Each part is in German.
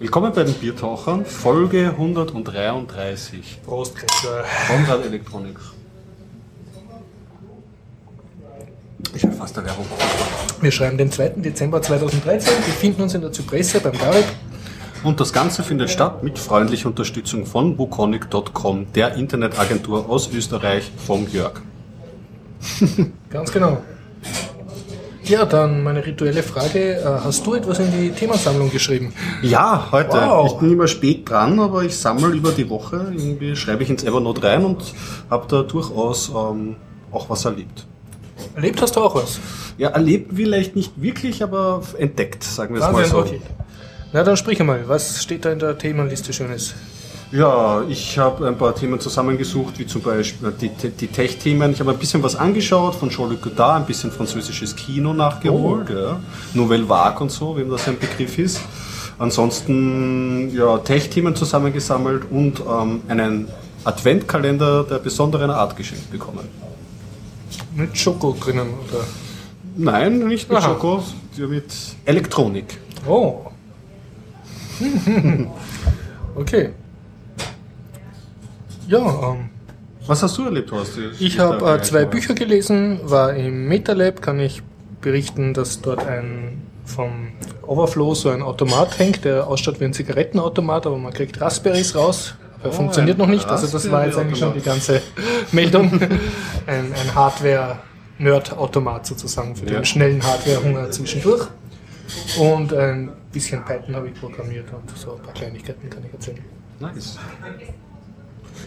Willkommen bei den Biertauchern, Folge 133. Prost, Kretschler. Konrad Elektronik. Ich will fast der Werbung. Wir schreiben den 2. Dezember 2013, befinden uns in der Zypresse beim Garib. Und das Ganze findet statt mit freundlicher Unterstützung von wukonic.com, der Internetagentur aus Österreich vom Jörg. Ganz genau. Ja, dann meine rituelle Frage. Äh, Hast du etwas in die Themensammlung geschrieben? Ja, heute. Wow. Ich bin immer spät dran, aber ich sammle über die Woche. Irgendwie schreibe ich ins Evernote rein und habe da durchaus ähm, auch was erlebt. Erlebt hast du auch was? Ja, erlebt vielleicht nicht wirklich, aber entdeckt, sagen wir es mal so. okay. Na, dann sprich einmal. Was steht da in der Themenliste Schönes? Ja, ich habe ein paar Themen zusammengesucht, wie zum Beispiel die, die Tech-Themen. Ich habe ein bisschen was angeschaut von Jean-Luc Godard, ein bisschen französisches Kino nachgeholt, ja. Nouvelle Vague und so, wem das ein Begriff ist. Ansonsten ja, Tech-Themen zusammengesammelt und ähm, einen Adventkalender der besonderen Art geschenkt bekommen. Mit Schoko drinnen, oder? Nein, nicht mit Aha. Schoko, mit Elektronik. Oh. okay. Ja, ähm, Was hast du erlebt, Horst? Ich habe äh, zwei Bücher gelesen, war im MetaLab, kann ich berichten, dass dort ein vom Overflow so ein Automat hängt, der ausschaut wie ein Zigarettenautomat, aber man kriegt Raspberries raus. Aber Oh, funktioniert noch nicht, also das war jetzt eigentlich schon die ganze Meldung. ein ein Hardware-Nerd-Automat sozusagen für Ja. den schnellen Hardware-Hunger zwischendurch. Und ein bisschen Python habe ich programmiert und so ein paar Kleinigkeiten kann ich erzählen. Nice.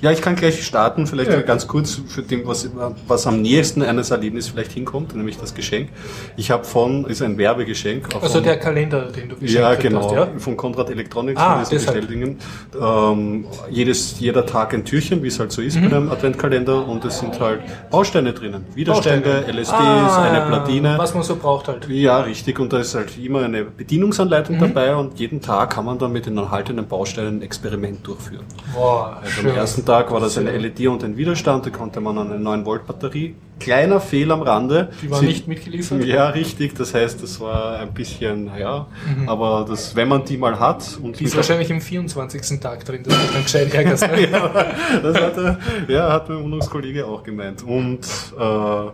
Ja, ich kann gleich starten, vielleicht Ja. ganz kurz für dem, was, was am nächsten eines Erlebnisses vielleicht hinkommt, nämlich das Geschenk. Ich habe von, ist ein Werbegeschenk. auch Also von- der Kalender, den du geschenkt ja, hast, genau, ja? von Konrad Electronics, Ah, von diesen. Ähm, jedes, jeder Tag ein Türchen, wie es halt so ist Mhm. bei einem Adventkalender und es sind halt Bausteine drinnen. Widerstände, Bausteine. LSDs, Ah, eine Platine. Was man so braucht halt. Ja, richtig. Und da ist halt immer eine Bedienungsanleitung Mhm. dabei und jeden Tag kann man dann mit den enthaltenen Bausteinen ein Experiment durchführen. Boah, Also am ersten Tag war das eine LED und ein Widerstand, da konnte man eine 9 Volt Batterie. Kleiner Fehl am Rande. Die war Sie- nicht mitgeliefert? Ja, richtig. Das heißt, das war ein bisschen, ja, aber das, wenn man die mal hat und Mhm. Die ist wahrscheinlich im 24. Tag drin, dass du dann gescheit ärgerst. Ne? das hat, ja, hat mein Wohnungskollege auch gemeint. Und äh,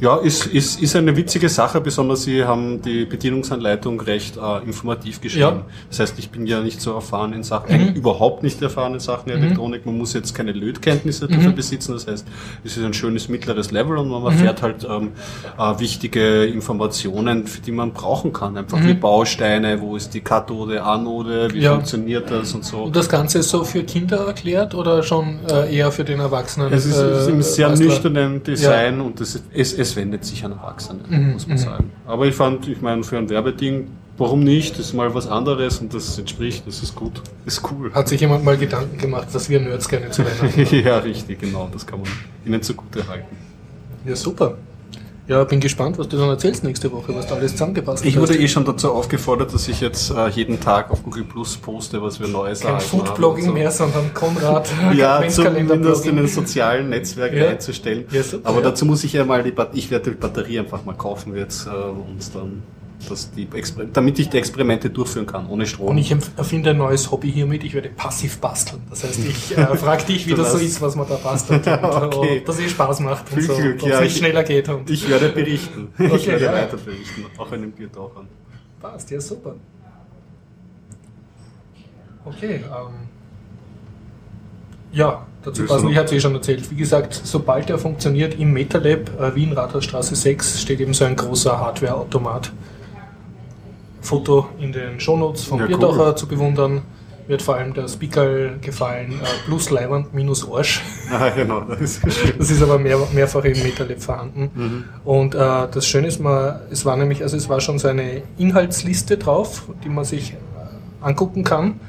ja, ist, ist, ist eine witzige Sache, besonders Sie haben die Bedienungsanleitung recht äh, informativ geschrieben. Ja. Mhm. Das heißt, ich bin ja nicht so erfahren in Sachen, eigentlich überhaupt nicht erfahren in Sachen Elektronik. Man muss jetzt keine Lötkenntnisse Mhm. dafür besitzen. Das heißt, es ist ein schönes mittleres Level und man Mhm. erfährt halt ähm, äh, wichtige Informationen, für die man brauchen kann. Einfach wie Bausteine, wo ist die Kathode, Anode, wie Mhm. Ja. funktioniert das und so. Und das Ganze ist so für Kinder erklärt oder schon äh, eher für den Erwachsenen? Es ist, im äh, sehr nüchternen Design und es, es, es wendet sich an Erwachsene, Mhm, muss man sagen. Aber ich fand, ich meine, für ein Werbeding, warum nicht? Das ist mal was anderes und das entspricht, das ist gut. Ist cool. Hat sich jemand mal Gedanken gemacht, was wir Nerds gerne zu Weihnachten ja, richtig, genau. Das kann man ihnen zugute halten. Ja, super. Ja, bin gespannt, was du dann erzählst nächste Woche, was da alles zusammengepasst Ich hast. wurde eh schon dazu aufgefordert, dass ich jetzt äh, jeden Tag auf Google Plus poste, was wir Neues Kein haben Foodblogging und so. mehr, sondern Konrad. Ja, zumindest in den sozialen Netzwerken Ja. einzustellen. Ja, super, Aber ja. dazu muss ich ja mal die Bat ich werde die Batterie einfach mal kaufen jetzt äh, und dann dass die Exper damit ich die Experimente durchführen kann, ohne Strom. Und ich erfinde ein neues Hobby hiermit, ich werde passiv basteln. Das heißt, ich äh, frage dich, wie das so ist, was man da bastelt und, Okay. und dass es Spaß macht und Viel so, Glück, ob ja, es nicht ich- schneller geht. Und ich werde berichten. ich Okay, werde ja. weiter berichten, auch einen Biertauchern. passt, ja super. Okay, ähm, ja, dazu Willst du passen, noch- ich habe es eh schon erzählt. Wie gesagt, sobald er funktioniert im MetaLab äh, Wien Rathausstraße 6 steht eben so ein großer Hardware-Automat. Foto in den Shownotes vom Ja, cool. Biertaucher zu bewundern. Wird vor allem der Speaker gefallen, äh, plus Leiwand minus Arsch. Ah, genau, das ist. Das ist aber mehr, mehrfach im MetaLab vorhanden. Mhm. Und äh, das Schöne ist mal, es war nämlich, also es war schon so eine Inhaltsliste drauf, die man sich äh, angucken kann.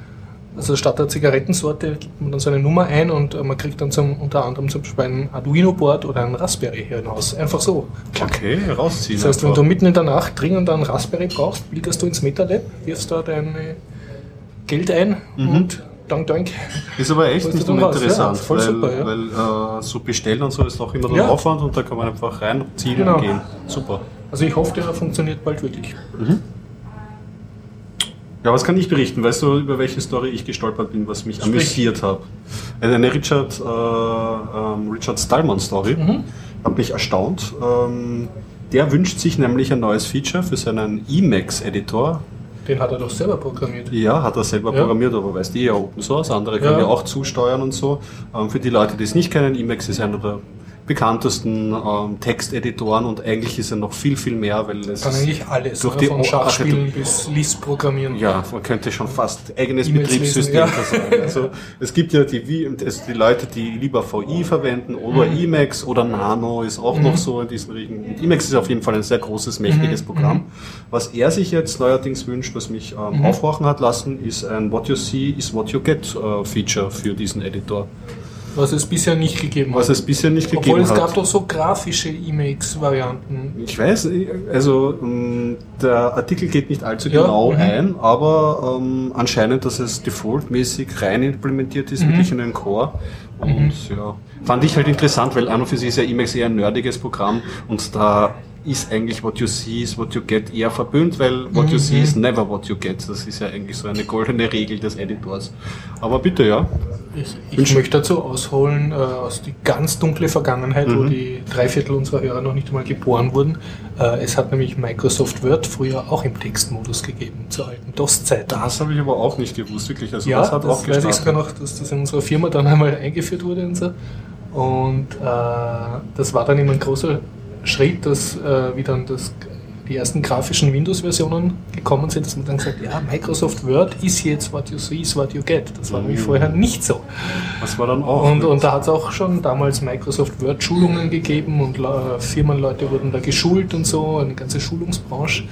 Also statt der Zigarettensorte gibt man dann so eine Nummer ein und äh, man kriegt dann zum, unter anderem zum Beispiel ein Arduino-Board oder ein Raspberry hier hinaus. Einfach so. Okay, rausziehen. Das heißt, wenn einfach. du mitten in der Nacht dringend einen Raspberry brauchst, pilgerst du ins MetaLab, wirfst da dein Geld ein und dank, dank. Ist aber echt nicht uninteressant, ja, voll weil, super, ja. weil äh, so bestellen und so ist auch immer der Ja. Aufwand und da kann man einfach reinziehen Genau. und gehen. Super. Also ich hoffe, der funktioniert bald wirklich. Ja, was kann ich berichten? Weißt du, über welche Story ich gestolpert bin, was mich Sprich. amüsiert hat? Eine Richard, äh, ähm, Richard Stallman Story. Mhm. Hat mich erstaunt. Ähm, der wünscht sich nämlich ein neues Feature für seinen Emacs-Editor. Den hat er doch selber programmiert. Ja, hat er selber Ja. programmiert, aber weißt du, ja Open Source, andere können Ja. ja auch zusteuern und so. Ähm, für die Leute, die es nicht kennen, Emacs ist einer der bekanntesten ähm, Texteditoren und eigentlich ist er noch viel, viel mehr, weil es Kann eigentlich alles, Durch ne? die von Schachspielen bis Lisp programmieren. Ja, man könnte schon fast eigenes E-Mails Betriebssystem lesen, ja. sagen. Also, es gibt ja die, also die Leute, die lieber VI verwenden oder Mhm. Emacs oder Nano ist auch noch so in diesen Riegen. Und Emacs ist auf jeden Fall ein sehr großes, Mhm. mächtiges Programm. Was er sich jetzt neuerdings wünscht, was mich ähm, Mhm. aufhorchen hat lassen, ist ein What You See is What You Get äh, Feature für diesen Editor. Was es bisher nicht gegeben Was hat. es bisher nicht gegeben Obwohl es hat. gab doch so grafische Emacs-Varianten. Ich weiß, also ähm, der Artikel geht nicht allzu Ja, genau mhm. ein, aber ähm, anscheinend, dass es defaultmäßig rein implementiert Mhm. ist, wirklich in den Core. Und ja, fand ich halt interessant, weil an und für sich ist ja Emacs eher ein nerdiges Programm und da ist eigentlich what you see is what you get eher verböhnt, weil what you Mhm. see is never what you get. Das ist ja eigentlich so eine goldene Regel des Editors. Aber bitte, ja. Ich, ich möchte dazu ausholen, äh, aus die ganz dunkle Vergangenheit, wo Mhm. die drei Viertel unserer Hörer noch nicht einmal geboren wurden. Äh, es hat nämlich Microsoft Word früher auch im Textmodus gegeben, zur alten DOS-Zeit. Das habe ich aber auch nicht gewusst, wirklich. Also ja, das hat das auch weiß ich sogar noch, dass das in unserer Firma dann einmal eingeführt wurde und so. Und äh, das war dann immer ein großer Schritt, dass äh, wie dann das, die ersten grafischen Windows-Versionen gekommen sind, dass man dann gesagt ja, Microsoft Word ist jetzt what you see is what you get. Das war nämlich Mhm. vorher nicht so. Das war dann auch. Und, und da hat es auch schon damals Microsoft Word-Schulungen gegeben und La- Firmenleute wurden da geschult und so, eine ganze Schulungsbranche.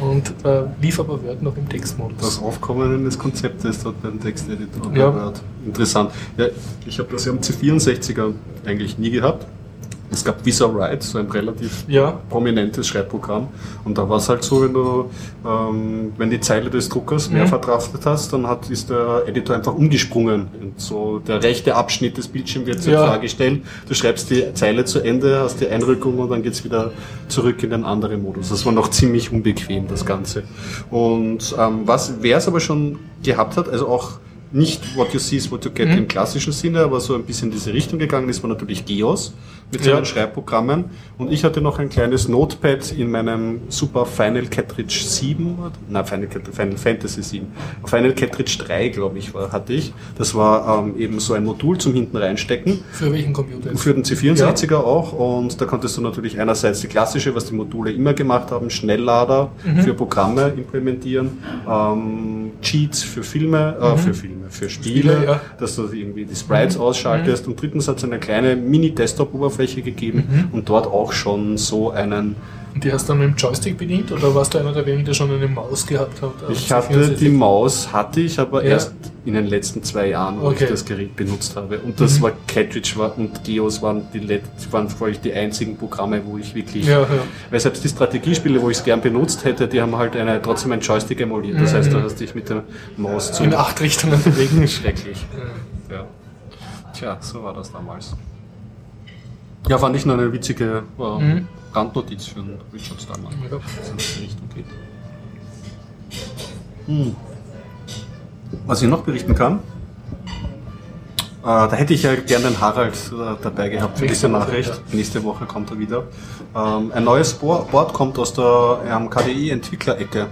Und äh, lief aber Word noch im Textmodus. Das Aufkommen eines Konzeptes dort beim Texteditor. Ja. Word. Interessant. Ja, ich habe das ja am C64er eigentlich nie gehabt. Es gab VisaWrite, so ein relativ Ja. prominentes Schreibprogramm. Und da war es halt so, wenn du, ähm, wenn die Zeile des Druckers mehr Mhm. verdraftet hast, dann hat, ist der Editor einfach umgesprungen. Und so der rechte Abschnitt des Bildschirms wird so Ja. dargestellt. Du schreibst die Zeile zu Ende, hast die Einrückung und dann geht's wieder zurück in den anderen Modus. Das war noch ziemlich unbequem, das Ganze. Und ähm, was, wer es aber schon gehabt hat, also auch nicht what you see is what you get Mhm. im klassischen Sinne, aber so ein bisschen in diese Richtung gegangen ist, war natürlich Geos mit seinen Ja. Schreibprogrammen. Und ich hatte noch ein kleines Notepad in meinem Super Final Cartridge 7, oder- nein, Final, Final Fantasy 7. Final Cartridge 3, glaube ich, war, hatte ich. Das war ähm, eben so ein Modul zum hinten reinstecken. Für welchen Computer? Für den C64er auch und da konntest du natürlich einerseits die klassische, was die Module immer gemacht haben, Schnelllader Mhm. für Programme implementieren, ähm, Cheats für Filme, äh, für Filme, für Spiele, Mhm. Spiele, ja. Mhm. dass du irgendwie die Sprites ausschaltest und drittens hat es eine kleine Mini-Desktop-Oberfläche gegeben Mhm. und dort auch schon so einen Und die hast du dann mit dem Joystick bedient oder warst du einer der wenigen, der schon eine Maus gehabt hat? Ich C64? hatte die Maus, hatte ich, aber Ja. erst in den letzten zwei Jahren, wo Okay. ich das Gerät benutzt habe. Und das war Cartridge war, und Geos waren die let- waren ich die einzigen Programme, wo ich wirklich, Ja, ja. weil selbst die Strategiespiele, wo ich es gern benutzt hätte, die haben halt eine, trotzdem ein Joystick emuliert. Das heißt, du hast dich mit der Maus zu In acht Richtungen bewegen. schrecklich. Ja. Tja, so war das damals. Ja, fand ich nur eine witzige äh, Mhm. Randnotiz für den Richard Stallman Ja. dass es in diese Richtung geht. Hm. Was ich noch berichten kann, äh, da hätte ich ja gerne den Harald äh, dabei gehabt für diese Woche, Nachricht. ja. Nächste Woche kommt er wieder. Ähm, ein neues Bo- Board kommt aus der ähm, KDE-Entwicklerecke.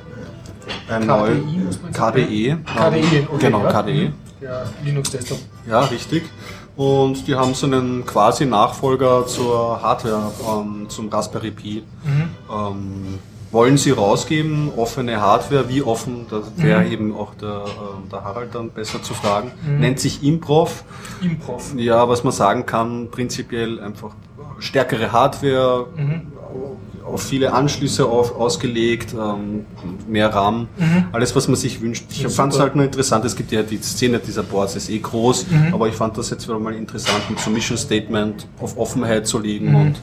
Ein KDI, neu- muss man sagen. KDE. ähm, KDE, okay. Genau. KDE. Ja, Linux Desktop. Ja, richtig. Und die haben so einen quasi Nachfolger zur Hardware, ähm, zum Raspberry Pi. Ähm, wollen sie rausgeben, offene Hardware, wie offen, das wäre eben auch der, ähm, der Harald dann besser zu fragen. Nennt sich Improv. Improv. Ja, was man sagen kann, prinzipiell einfach stärkere Hardware, auf viele Anschlüsse auf, ausgelegt, ähm, mehr RAM, alles was man sich wünscht. Ich fand es halt nur interessant, es gibt ja die Szene dieser Boards, ist eh groß, Mhm. aber ich fand das jetzt wieder mal interessant, mit so Mission Statement auf Offenheit zu legen Mhm. und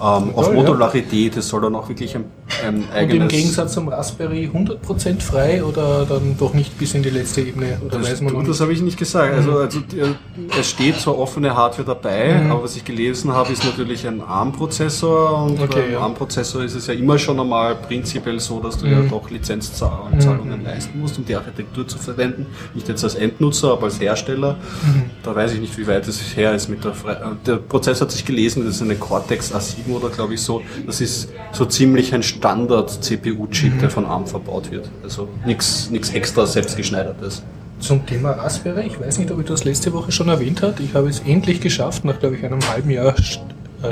ähm, auf. Modularität, es soll dann auch wirklich ein, ein Und im eigenes... Gegensatz zum Raspberry 100% frei oder dann doch nicht bis in die letzte Ebene? Oder Das, weiß man du, noch das habe ich nicht gesagt. Also, also die, es steht zwar offene Hardware dabei, Mhm. aber was ich gelesen habe, ist natürlich ein ARM-Prozessor und Okay, ja. ARM-Prozessor Professor ist es ja immer schon einmal prinzipiell so, dass du mhm. ja doch Lizenzzahlungen mhm. leisten musst, um die Architektur zu verwenden. Nicht jetzt als Endnutzer, aber als Hersteller. Mhm. Da weiß ich nicht, wie weit es her ist mit der Fre Der Prozess hat sich gelesen, das ist eine Cortex A7 oder glaube ich so. Das ist so ziemlich ein Standard-CPU-Chip, mhm. der von ARM verbaut wird. Also nichts extra selbstgeschneidertes. Zum Thema Raspberry, ich weiß nicht, ob ich das letzte Woche schon erwähnt habe. Ich habe es endlich geschafft, nach glaube ich einem halben Jahr äh,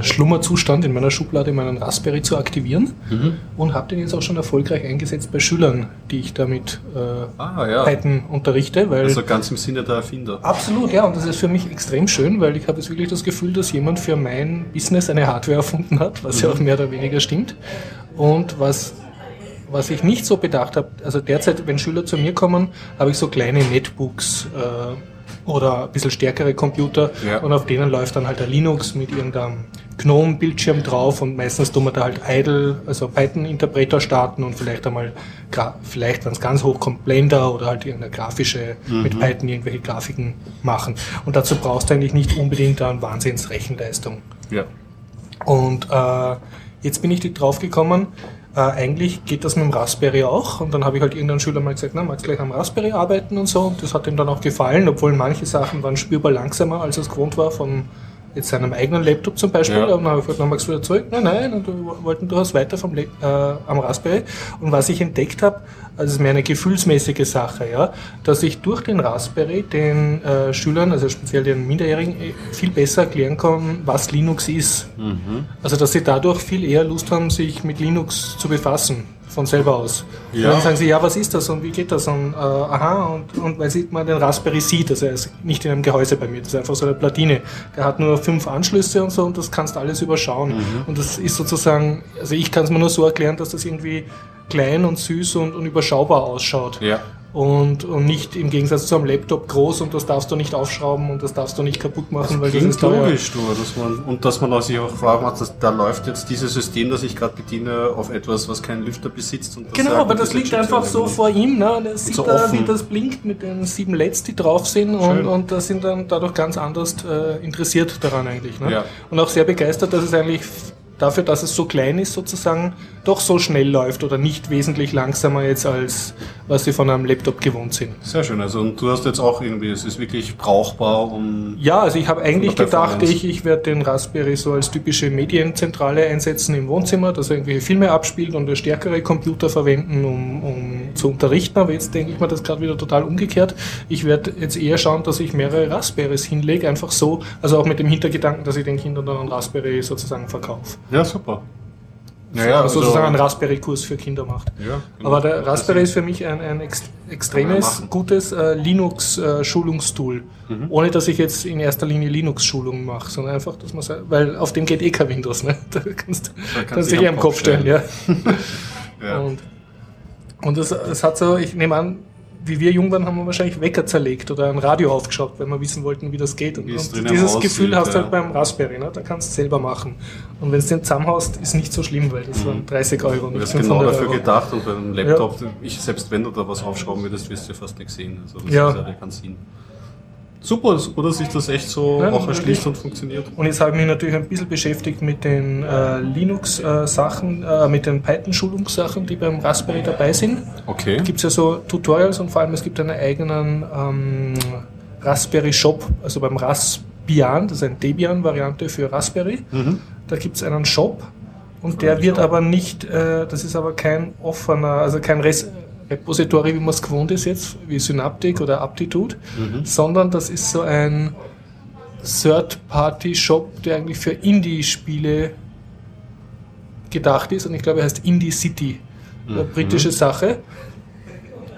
Schlummerzustand in meiner Schublade meinen Raspberry zu aktivieren mhm. und habe den jetzt auch schon erfolgreich eingesetzt bei Schülern, die ich damit äh, ah, ja. Python unterrichte. Weil also ganz im Sinne der Erfinder. Absolut, ja, und das ist für mich extrem schön, weil ich habe jetzt wirklich das Gefühl, dass jemand für mein Business eine Hardware erfunden hat, was mhm. ja auch mehr oder weniger stimmt. Und was was ich nicht so bedacht habe, also derzeit, wenn Schüler zu mir kommen, habe ich so kleine Netbooks äh, oder ein bisschen stärkere Computer ja. und auf denen läuft dann halt ein Linux mit irgendeinem GNOME-Bildschirm drauf und meistens tun wir da halt Idle, also Python-Interpreter starten und vielleicht einmal, vielleicht wenn es ganz hoch kommt, Blender oder halt irgendeine grafische, mhm. mit Python irgendwelche Grafiken machen. Und dazu brauchst du eigentlich nicht unbedingt eine Wahnsinnsrechenleistung. Ja. Und äh, jetzt bin ich drauf gekommen, äh, eigentlich geht das mit dem Raspberry auch. Und dann habe ich halt irgendeinen Schüler mal gesagt, na, magst gleich am Raspberry arbeiten und so. Und das hat ihm dann auch gefallen, obwohl manche Sachen waren spürbar langsamer, als es gewohnt war von jetzt seinem eigenen Laptop zum Beispiel. Ja. Und dann habe ich magst du wieder zurück? Nein, nein, und wollten durchaus weiter vom, äh, am Raspberry. Und was ich entdeckt habe, also es ist mehr eine gefühlsmäßige Sache, ja, dass ich durch den Raspberry den äh, Schülern, also speziell den Minderjährigen, äh, viel besser erklären kann, was Linux ist. Mhm. Also dass sie dadurch viel eher Lust haben, sich mit Linux zu befassen von selber aus. Ja. Und dann sagen sie, ja, was ist das und wie geht das? Und äh, aha, und, und weil sie, man den Raspberry sieht, also er ist nicht in einem Gehäuse bei mir, das ist einfach so eine Platine. Der hat nur fünf Anschlüsse und so und das kannst du alles überschauen. Mhm. Und das ist sozusagen, also ich kann es mir nur so erklären, dass das irgendwie klein und süß und, und überschaubar ausschaut. Ja und, und nicht im Gegensatz zu einem Laptop groß und das darfst du nicht aufschrauben und das darfst du nicht kaputt machen, das weil das ist logisch, du, dass man, und dass man sich auch fragen hat, dass da läuft jetzt dieses System, das ich gerade bediene, auf etwas, was keinen Lüfter besitzt. genau, aber das liegt einfach so vor ihm, ne? und er sieht so da, wie das blinkt mit den sieben LEDs, die drauf sind und, und da sind dann dadurch ganz anders äh, interessiert daran eigentlich. Ne? Ja. Und auch sehr begeistert, dass es eigentlich dafür, dass es so klein ist, sozusagen doch so schnell läuft oder nicht wesentlich langsamer jetzt als was sie von einem Laptop gewohnt sind. Sehr schön. Also und du hast jetzt auch irgendwie, es ist wirklich brauchbar, um. Ja, also ich habe eigentlich gedacht, ich, ich werde den Raspberry so als typische Medienzentrale einsetzen im Wohnzimmer, dass er irgendwelche Filme abspielt und stärkere Computer verwenden, um, um zu unterrichten. Aber jetzt denke ich mir das gerade wieder total umgekehrt. Ich werde jetzt eher schauen, dass ich mehrere Raspberries hinlege, einfach so, also auch mit dem Hintergedanken, dass ich den Kindern dann einen Raspberry sozusagen verkaufe. Ja, super. Naja, also sozusagen einen Raspberry-Kurs für Kinder macht. Ja, genau. Aber der Raspberry ist für mich ein, ein ex extremes, gutes äh, Linux-Schulungstool. Äh, mhm. Ohne dass ich jetzt in erster Linie Linux-Schulungen mache, sondern einfach, dass man weil auf dem geht eh kein Windows, ne? Da kannst, du dich am Kopf stellen, stellen ja. ja. Und, und es, es hat so, ich nehme an, wie wir jung waren, haben wir wahrscheinlich Wecker zerlegt oder ein Radio aufgeschraubt, weil wir wissen wollten, wie das geht. Und, und dieses Gefühl hast du halt beim Raspberry, ne? da kannst du selber machen. Und wenn es den zusammenhaust, ist nicht so schlimm, weil das mhm. waren 30 Euro. Du hast genau dafür Euro. gedacht und beim Laptop, ja. ich, selbst wenn du da was aufschrauben würdest, wirst du fast nichts sehen. Also das ja. ist ja kein Sinn. Super, oder sich das echt so ja, auch erschließt und funktioniert. Und jetzt habe ich mich natürlich ein bisschen beschäftigt mit den äh, Linux-Sachen, äh, mit den Python-Schulungssachen, die beim Raspberry dabei sind. Okay. Gibt es ja so Tutorials und vor allem es gibt einen eigenen ähm, Raspberry Shop, also beim Raspbian, das ist eine Debian-Variante für Raspberry. Mhm. Da gibt es einen Shop und der wird aber nicht, äh, das ist aber kein offener, also kein Res Repository, wie man es gewohnt ist jetzt, wie Synaptic oder Aptitude, mhm. sondern das ist so ein Third-Party-Shop, der eigentlich für Indie-Spiele gedacht ist und ich glaube, er heißt Indie City. Eine mhm. britische Sache.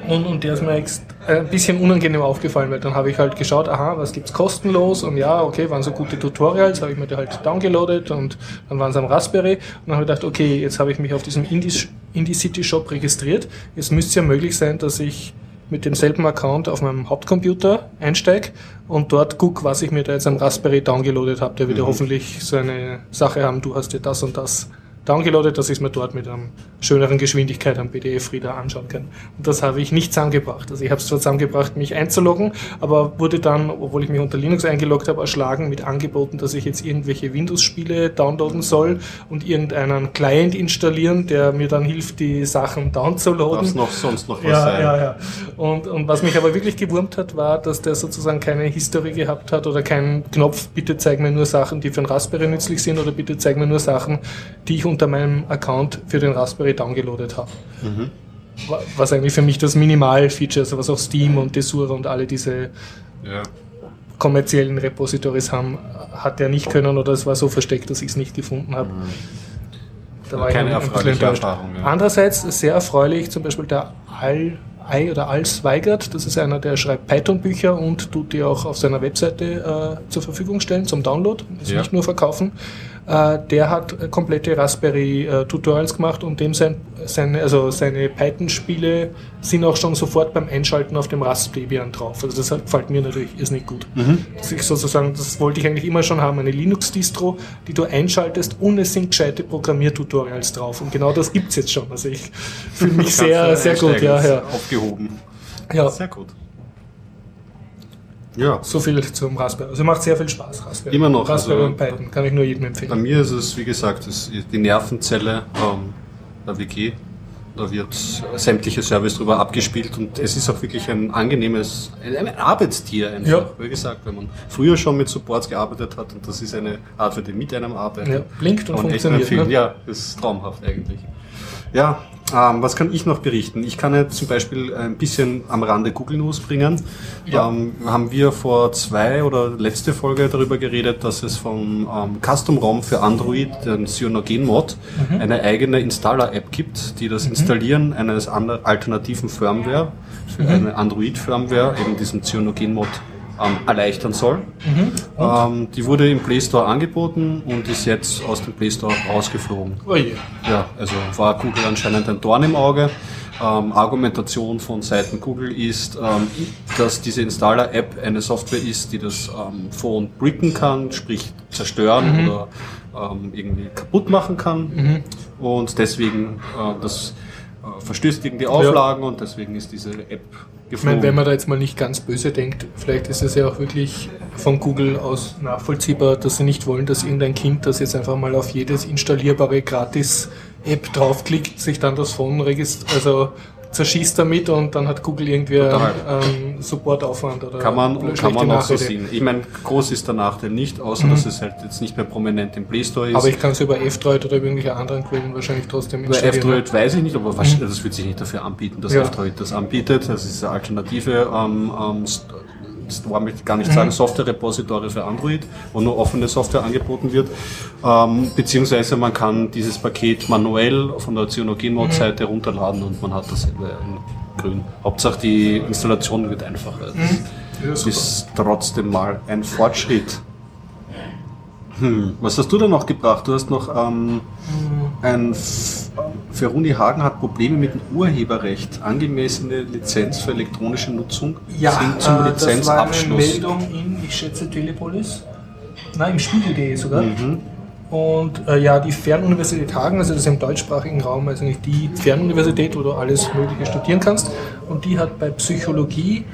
Und, und der ist mir ein bisschen unangenehm aufgefallen, weil dann habe ich halt geschaut, aha, was gibt's kostenlos und ja, okay, waren so gute Tutorials, habe ich mir die halt downgeloadet und dann waren sie am Raspberry und dann habe ich gedacht, okay, jetzt habe ich mich auf diesem Indie, Indie City Shop registriert. Jetzt müsste es ja möglich sein, dass ich mit demselben Account auf meinem Hauptcomputer einsteige und dort gucke, was ich mir da jetzt am Raspberry downgeloadet habe. Der wird ja mhm. hoffentlich so eine Sache haben, du hast dir das und das downgeloadet, dass ich es mir dort mit einer schöneren Geschwindigkeit am PDF-Reader anschauen kann. Und das habe ich nicht zusammengebracht. Also ich habe es zwar zusammengebracht, mich einzuloggen, aber wurde dann, obwohl ich mich unter Linux eingeloggt habe, erschlagen mit Angeboten, dass ich jetzt irgendwelche Windows-Spiele downloaden soll und irgendeinen Client installieren, der mir dann hilft, die Sachen downzuladen. Was noch sonst noch was ja, sein. Ja, ja. Und, und was mich aber wirklich gewurmt hat, war, dass der sozusagen keine History gehabt hat oder keinen Knopf, bitte zeig mir nur Sachen, die für den Raspberry nützlich sind oder bitte zeig mir nur Sachen, die ich unter meinem Account für den Raspberry downgeloadet habe. Mhm. Wa- Was eigentlich für mich das Minimal-Feature ist, was auch Steam und Desura und alle diese Ja. kommerziellen Repositories haben, hat er nicht können oder es war so versteckt, dass ich es nicht gefunden habe. Da war Keine ich ein erfreuliche enttäuscht. Erfahrung, ja. Andererseits sehr erfreulich, zum Beispiel der Al Ei oder Al Zweigert, das ist einer, der schreibt Python-Bücher und tut die auch auf seiner Webseite äh, zur Verfügung stellen zum Download, also Ja. nicht nur verkaufen. Äh, der hat komplette Raspberry-Tutorials gemacht und dem sein, seine, also seine Python-Spiele sind auch schon sofort beim Einschalten auf dem Raspberry drauf. Also das gefällt mir natürlich irrsinnig gut. Dass ich sozusagen, das wollte ich eigentlich immer schon haben, eine Linux-Distro, die du einschaltest und es sind gescheite Programmiertutorials drauf. Und genau das gibt's jetzt schon. Also ich fühle mich sehr, sehr gut. Ja, ja. ist Aufgehoben. ja. Sehr gut. Ja, So viel zum Raspberry. Also macht sehr viel Spaß, Raspberry. Immer noch, Raspberry also- und Python. Kann ich nur jedem bei empfehlen. mir ist es, wie gesagt, das, die Nervenzelle ähm, der WG. Da wird sämtliche Service drüber abgespielt und es ist auch wirklich ein angenehmes, ein, Arbeitstier einfach. Ja. Wie gesagt, wenn man früher schon mit Supports gearbeitet hat und das ist eine Art, für die mit einem arbeitet. Ja, blinkt und echt funktioniert, ne? Ja, das ist traumhaft eigentlich. Ja, ähm, was kann ich noch berichten? Ich kann jetzt zum Beispiel ein bisschen am Rande Google News bringen. Ja. Ähm, haben wir vor zwei oder letzte Folge darüber geredet, dass es vom ähm, Custom ROM für Android, den Cyanogen Mod, Mhm. eine eigene Installer-App gibt, die das Installieren eines alternativen Firmware für Mhm. eine Android-Firmware, eben diesen Cyanogen Mod, ähm, erleichtern soll. Mhm. Ähm, die wurde im Play Store angeboten und ist jetzt aus dem Play Store rausgeflogen. Oh je. Ja, also war Google anscheinend ein Dorn im Auge. Ähm, Argumentation von Seiten Google ist, ähm, dass diese Installer-App eine Software ist, die das ähm, Phone bricken kann, sprich zerstören oder ähm, irgendwie kaputt machen kann. Und deswegen, äh, das verstößt gegen die Auflagen und deswegen ist diese App Ich geflogen. meine, wenn man da jetzt mal nicht ganz böse denkt, vielleicht ist es ja auch wirklich von Google aus nachvollziehbar, dass sie nicht wollen, dass irgendein Kind, das jetzt einfach mal auf jedes installierbare Gratis-App draufklickt, sich dann das Phone registriert, also zerschießt damit und dann hat Google irgendwie ähm, Supportaufwand oder Kann man, kann man auch so sehen. Ich meine, groß ist der Nachteil nicht, außer dass es halt jetzt nicht mehr prominent im Play Store ist. Aber ich kann es über F-Droid oder über irgendwelche anderen Quellen wahrscheinlich trotzdem Bei installieren. F-Droid weiß ich nicht, aber wahrscheinlich, das wird sich nicht dafür anbieten, dass Ja. F-Droid das anbietet. Das ist eine alternative ähm, ähm, Store, möchte ich gar Mhm. nicht sagen, Software-Repository für Android, wo nur offene Software angeboten wird. Ähm, beziehungsweise man kann dieses Paket manuell von der Mhm. Cyanogen-Mod-Seite runterladen und man hat dasselbe in grün. Hauptsache die Installation wird einfacher. Das Mhm. Ja, Das ist trotzdem mal ein Fortschritt. Hm, was hast du denn noch gebracht? Du hast noch ähm, ein Feruni Hagen hat Probleme mit dem Urheberrecht. Angemessene Lizenz für elektronische Nutzung Ja, sind zum äh, das war eine Lizenzabschluss. Meldung in, ich schätze, Telepolis. Nein, im Spiegel.de sogar. Mhm. Und äh, ja, die Fernuniversität Hagen, also das ist im deutschsprachigen Raum, also nicht die Fernuniversität, wo du alles Mögliche studieren kannst. Und die hat bei Psychologie,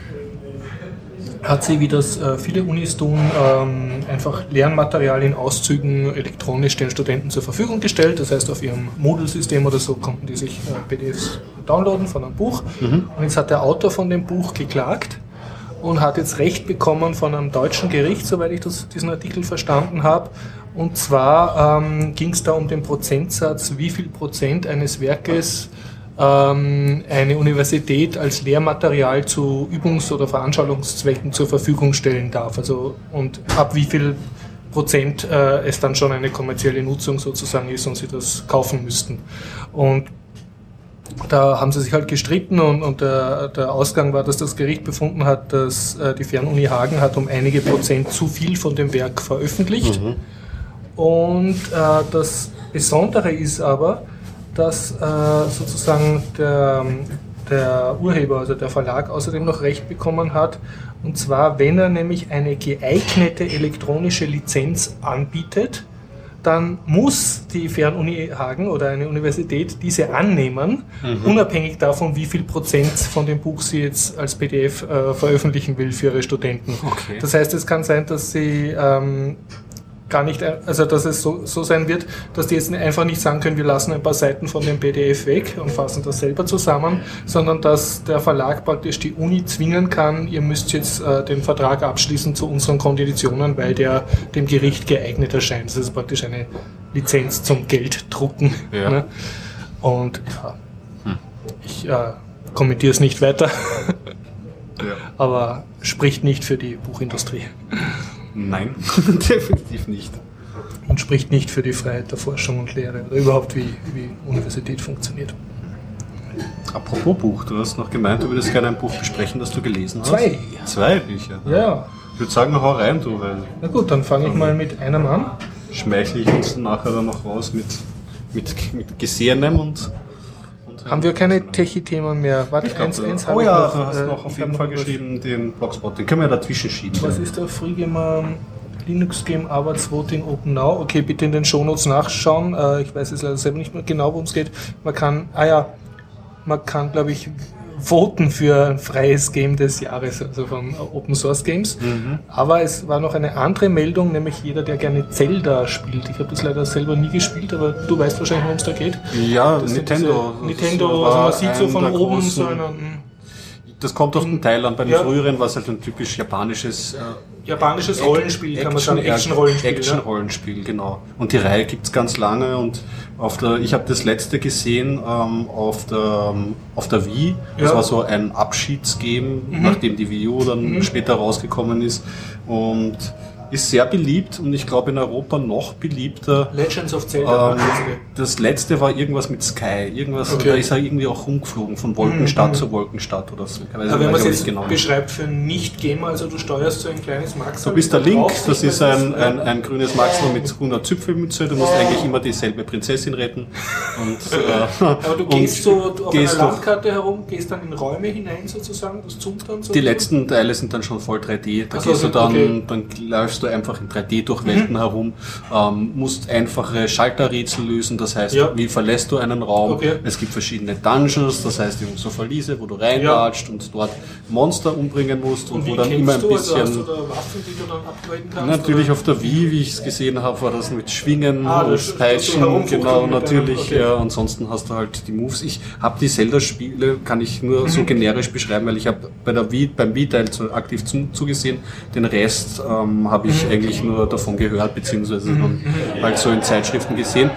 hat sie, wie das äh, viele Unis tun, ähm, einfach Lernmaterial in Auszügen elektronisch den Studenten zur Verfügung gestellt. Das heißt, auf ihrem Moodle-System oder so konnten die sich äh, PDFs downloaden von einem Buch. Und jetzt hat der Autor von dem Buch geklagt und hat jetzt Recht bekommen von einem deutschen Gericht, soweit ich das, diesen Artikel verstanden habe. Und zwar ähm, ging es da um den Prozentsatz, wie viel Prozent eines Werkes ähm, eine Universität als Lehrmaterial zu Übungs- oder Veranstaltungszwecken zur Verfügung stellen darf. Also und ab wie viel Prozent äh, es dann schon eine kommerzielle Nutzung sozusagen ist und sie das kaufen müssten. Und da haben sie sich halt gestritten und, und der, der Ausgang war, dass das Gericht befunden hat, dass äh, die Fernuni Hagen hat um einige Prozent zu viel von dem Werk veröffentlicht. Und äh, das Besondere ist aber, dass äh, sozusagen der, der Urheber, also der Verlag, außerdem noch Recht bekommen hat. Und zwar, wenn er nämlich eine geeignete elektronische Lizenz anbietet, dann muss die Fernuni Hagen oder eine Universität diese annehmen, Mhm. unabhängig davon, wie viel Prozent von dem Buch sie jetzt als PDF äh, veröffentlichen will für ihre Studenten. Okay. Das heißt, es kann sein, dass sie ähm, gar nicht, äh, also dass es so, so sein wird, dass die jetzt einfach nicht sagen können, wir lassen ein paar Seiten von dem PDF weg und fassen das selber zusammen, sondern dass der Verlag praktisch die Uni zwingen kann, ihr müsst jetzt äh, den Vertrag abschließen zu unseren Konditionen, weil der dem Gericht geeignet erscheint. Das ist praktisch eine Lizenz zum Gelddrucken. Ja. Ne? Und ja, ich äh, kommentiere es nicht weiter, Ja. aber spricht nicht für die Buchindustrie Nein, definitiv nicht. und spricht nicht für die Freiheit der Forschung und Lehre oder überhaupt wie, wie Universität funktioniert. Apropos Buch, du hast noch gemeint, du würdest gerne ein Buch besprechen, das du gelesen hast. Zwei. Zwei Bücher. Ja, Ich würde sagen, hau rein, du, weil na gut, dann fange ich mal mit einem an. schmeichle ich uns nachher dann noch raus mit, mit, mit Gesehenem und, und Haben wir keine Techie-Themen mehr? Warte, Ich eins, eins oh habe ich ja, noch, du hast äh, noch auf jeden Fall geschrieben, den Blogspot, den können wir dazwischen schieben. Was ist der FreeGamer Linux Game Arbeitsvoting Open Now? Okay, bitte in den Shownotes nachschauen. Äh, ich weiß jetzt leider selber nicht mehr genau, worum es geht. Man kann, ah ja, man kann, glaube ich, voten für ein freies Game des Jahres, also von Open Source Games. Mhm. Aber es war noch eine andere Meldung, nämlich jeder, der gerne Zelda spielt. Ich habe das leider selber nie gespielt, aber du weißt wahrscheinlich, worum es da geht. Ja, Das Nintendo. Nintendo, also man sieht so von oben so einen Das kommt auf den Teil an. Bei den Ja. früheren war es halt ein typisch japanisches äh, japanisches Rollenspiel, kann man sagen, Action-Rollenspiel. ja. Action-Rollenspiel, genau. Und die Reihe gibt's ganz lange und auf der, ich habe das letzte gesehen ähm, auf, der, ähm, auf der Wii. Das Ja. war so ein Abschiedsgame, Mhm. nachdem die Wii U dann später rausgekommen ist. Und ist sehr beliebt und ich glaube in Europa noch beliebter. Legends of Zelda. Ähm, das letzte war irgendwas mit Sky. Irgendwas, Okay. da ist er irgendwie auch rumgeflogen, von Wolkenstadt zu Wolkenstadt oder so. Ich weiß Aber wenn man weiß es jetzt genau. beschreibt für Nicht-Gamer, also du steuerst so ein kleines Max. Du bist der Link, das ist ein, ein, ein grünes Maxwell mit 100 Zipfelmütze, du musst eigentlich immer dieselbe Prinzessin retten. Und, äh, Aber du gehst so auf gehst einer Landkarte herum, gehst dann in Räume hinein sozusagen, das zoomt dann so. Die letzten Teile sind dann schon voll 3D. Da Ach so, gehst du dann, okay. dann läufst du einfach in 3D durch Welten herum, ähm, musst einfache Schalterrätsel lösen, das heißt, Ja. wie verlässt du einen Raum? Okay. Es gibt verschiedene Dungeons, das heißt, so Verliese, wo du reinlatscht und dort Monster umbringen musst und, Und wo dann immer ein du? bisschen. Also hast du da Waffen, die du dann upgraden kannst? Natürlich oder? auf der Wii, wie ich es gesehen habe, war das mit Schwingen Ah, und Peitschen, genau, natürlich. okay. Ja, ansonsten hast du halt die Moves. Ich habe die Zelda-Spiele, kann ich nur Mhm. so generisch beschreiben, weil ich habe bei der Wii, beim Wii-Teil zu, aktiv zu, zugesehen. Den Rest ähm, habe Mhm. Ich eigentlich nur davon gehört, beziehungsweise dann halt so in Zeitschriften gesehen.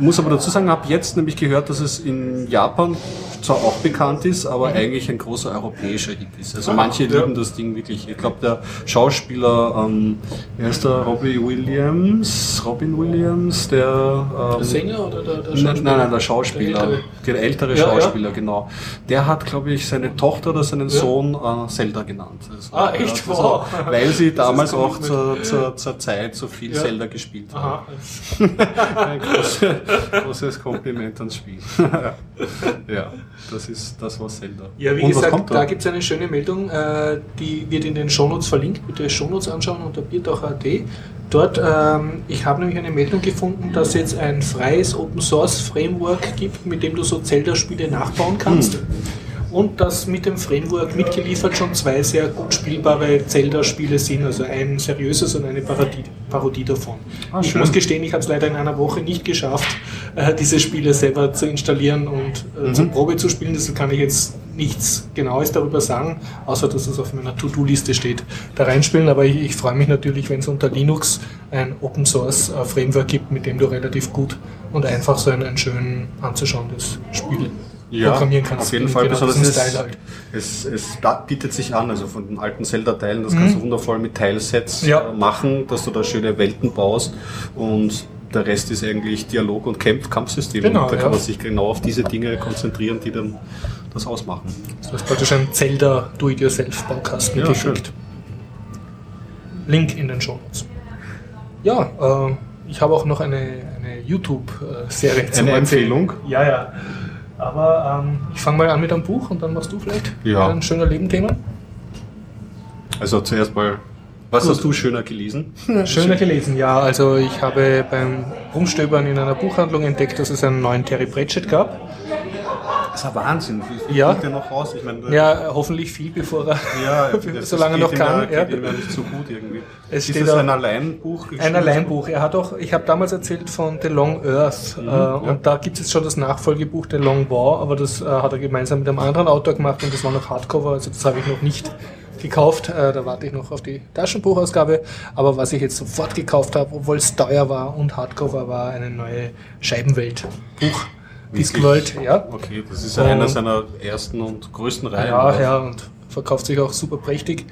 Muss aber dazu sagen, habe jetzt nämlich gehört, dass es in Japan zwar auch bekannt ist, aber eigentlich ein großer europäischer Hit ist. Also Mhm. Ah, manche ja. lieben das Ding wirklich. Ich glaube, der Schauspieler, ähm, wie heißt der, Robbie Williams, Robin Williams, der, Der ähm, Sänger oder der, der Nein, nein, nein, der Schauspieler, Der der ältere. ältere, Ja, ja. Schauspieler, genau. Der hat, glaube ich, seine Tochter oder seinen Sohn äh, Zelda genannt. Also, Ah, echt? also, Wow. Weil sie damals auch zur, zur, zur Zeit so viel Ja. Zelda gespielt haben. Großes, Kompliment ans Spiel. ja, das ist das war Zelda. Ja, wie Und was gesagt, da da? gibt es eine schöne Meldung, äh, die wird in den Shownotes verlinkt. Bitte Shownotes anschauen unter biertauch.at. Dort, ähm, ich habe nämlich eine Meldung gefunden, dass es jetzt ein freies Open Source Framework gibt, mit dem du so Zelda-Spiele nachbauen kannst. Hm. Und dass mit dem Framework mitgeliefert schon zwei sehr gut spielbare Zelda-Spiele sind, also ein seriöses und eine Parodie, Parodie davon. Ah, ich muss gestehen, ich habe es leider in einer Woche nicht geschafft, äh, diese Spiele selber zu installieren und äh, Mhm. zur Probe zu spielen. Deshalb kann ich jetzt nichts Genaues darüber sagen, außer dass es auf meiner To-Do-Liste steht, da reinspielen. Aber ich, ich freue mich natürlich, wenn es unter Linux ein Open Source äh, Framework gibt, mit dem du relativ gut und einfach so ein, ein schön anzuschauendes Spiel programmieren kannst. Auf jeden Fall, genau besonders Style halt. es, es bietet sich an, also von den alten Zelda-Teilen, das kannst du wundervoll mit Teilsets Mhm. Ja. äh, machen, dass du da schöne Welten baust und der Rest ist eigentlich Dialog und Kampf Kampfsystem. Genau, und da ja. kann man sich genau auf diese Dinge konzentrieren, die dann das ausmachen. Das ist praktisch ein Zelda Do-It-Yourself-Baukasten Ja, geschickt. Link in den Show Notes. Ja, äh, ich habe auch noch eine, eine YouTube-Serie zum Eine Erzählen. Empfehlung? Ja, ja. Aber ähm, ich fange mal an mit einem Buch und dann machst du vielleicht Ja. ein schöner Lebenthema. Also zuerst mal Was hast du schöner gelesen? Schöner gelesen, ja. Also ich habe beim Rumstöbern in einer Buchhandlung entdeckt, dass es einen neuen Terry Pratchett gab. Das ist ein Wahnsinn. Wie viel Ja. kommt der noch raus? Ich meine, Ja, hoffentlich viel, bevor er, ja, solange er noch kann. Ja. ja. geht ihm ja nicht so gut irgendwie. Es ist steht das ein Alleinbuch? Ein Alleinbuch. Er hat auch, ich habe damals erzählt von The Long Earth äh, und da gibt es jetzt schon das Nachfolgebuch The Long War, aber das äh, hat er gemeinsam mit einem anderen Autor gemacht und das war noch Hardcover, also das habe ich noch nicht gekauft. Äh, da warte ich noch auf die Taschenbuchausgabe. Aber was ich jetzt sofort gekauft habe, obwohl es teuer war und Hardcover war, eine neue Scheibenwelt-Buch. Discworld, ja. Okay, das ist ja einer Und- seiner ersten und größten Reihen. Ja, oder? ja, und verkauft sich auch super prächtig.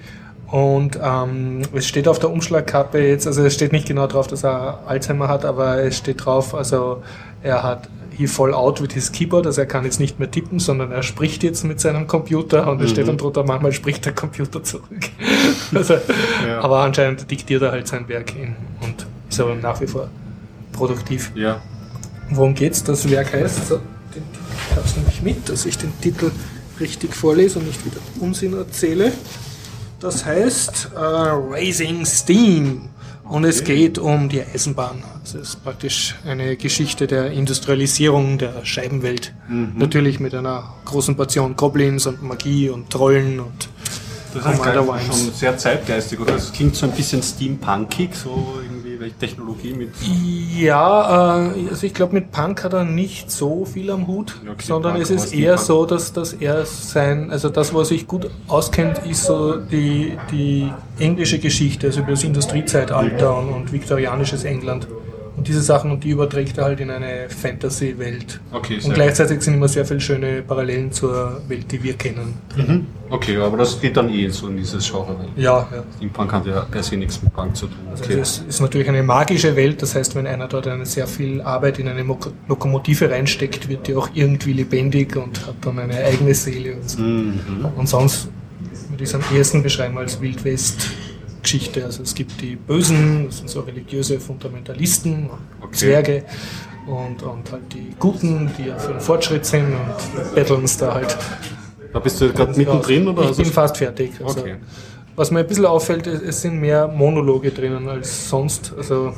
Und ähm, es steht auf der Umschlagkappe jetzt, also es steht nicht genau drauf, dass er Alzheimer hat, aber es steht drauf, also er hat he fall out with his keyboard, also er kann jetzt nicht mehr tippen, sondern er spricht jetzt mit seinem Computer und es steht dann drunter, manchmal spricht der Computer zurück. also, Ja. Aber anscheinend diktiert er halt sein Werk in und ist aber nach wie vor produktiv. Ja. Worum geht's? Das Werk heißt, so, den ich habe es nämlich mit, dass ich den Titel richtig vorlese und nicht wieder Unsinn erzähle. Das heißt äh, Raising Steam und es geht um die Eisenbahn. Es ist praktisch eine Geschichte der Industrialisierung der Scheibenwelt. Natürlich mit einer großen Portion Goblins und Magie und Trollen und Das ist schon sehr zeitgeistig, oder? Es klingt so ein bisschen steampunkig, so irgendwie Technologie mit. Ja, äh, also ich glaube, mit Punk hat er nicht so viel am Hut, Ja, okay, sondern Punk, es ist eher Steampunk. so, dass, dass er sein, also das, was sich gut auskennt, ist so die, die englische Geschichte, also über das Industriezeitalter und, und viktorianisches England. Und diese Sachen, und die überträgt er halt in eine Fantasy-Welt. Okay, Und gleichzeitig sind immer sehr viele schöne Parallelen zur Welt, die wir kennen. Mhm. Okay, aber das geht dann eh so in dieses Genre. weil Ja, ja. Steampunk hat ja per se nichts mit Punk zu tun. Also Okay. es ist natürlich eine magische Welt, das heißt, wenn einer dort eine sehr viel Arbeit in eine Mok- Lokomotive reinsteckt, wird die auch irgendwie lebendig und hat dann eine eigene Seele. Und, so. Mhm. und sonst würde ich es am ehesten beschreiben als Wildwest-Geschichte. Also es gibt die Bösen, das sind so religiöse Fundamentalisten, Okay. Zwerge und, und halt die Guten, die ja für den Fortschritt sind und betteln es da halt. Da bist du gerade mittendrin oder? Ich bin fast fertig. Also, Okay. Was mir ein bisschen auffällt, es es sind mehr Monologe drinnen als sonst. Also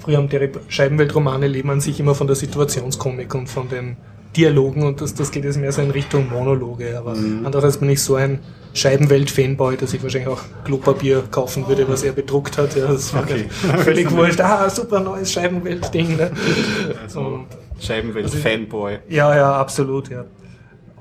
früher haben die Scheibenweltromane leben an sich immer von der Situationskomik und von den Dialogen und das, das geht jetzt mehr so in Richtung Monologe. Aber Mhm. andererseits bin ich so ein Scheibenwelt-Fanboy, dass ich wahrscheinlich auch Klopapier kaufen würde, was er bedruckt hat. Ja, das war Okay. völlig wurscht. Ah, super neues Scheibenwelt-Ding. Ne? Also, Scheibenwelt-Fanboy. ja, ja, absolut, ja.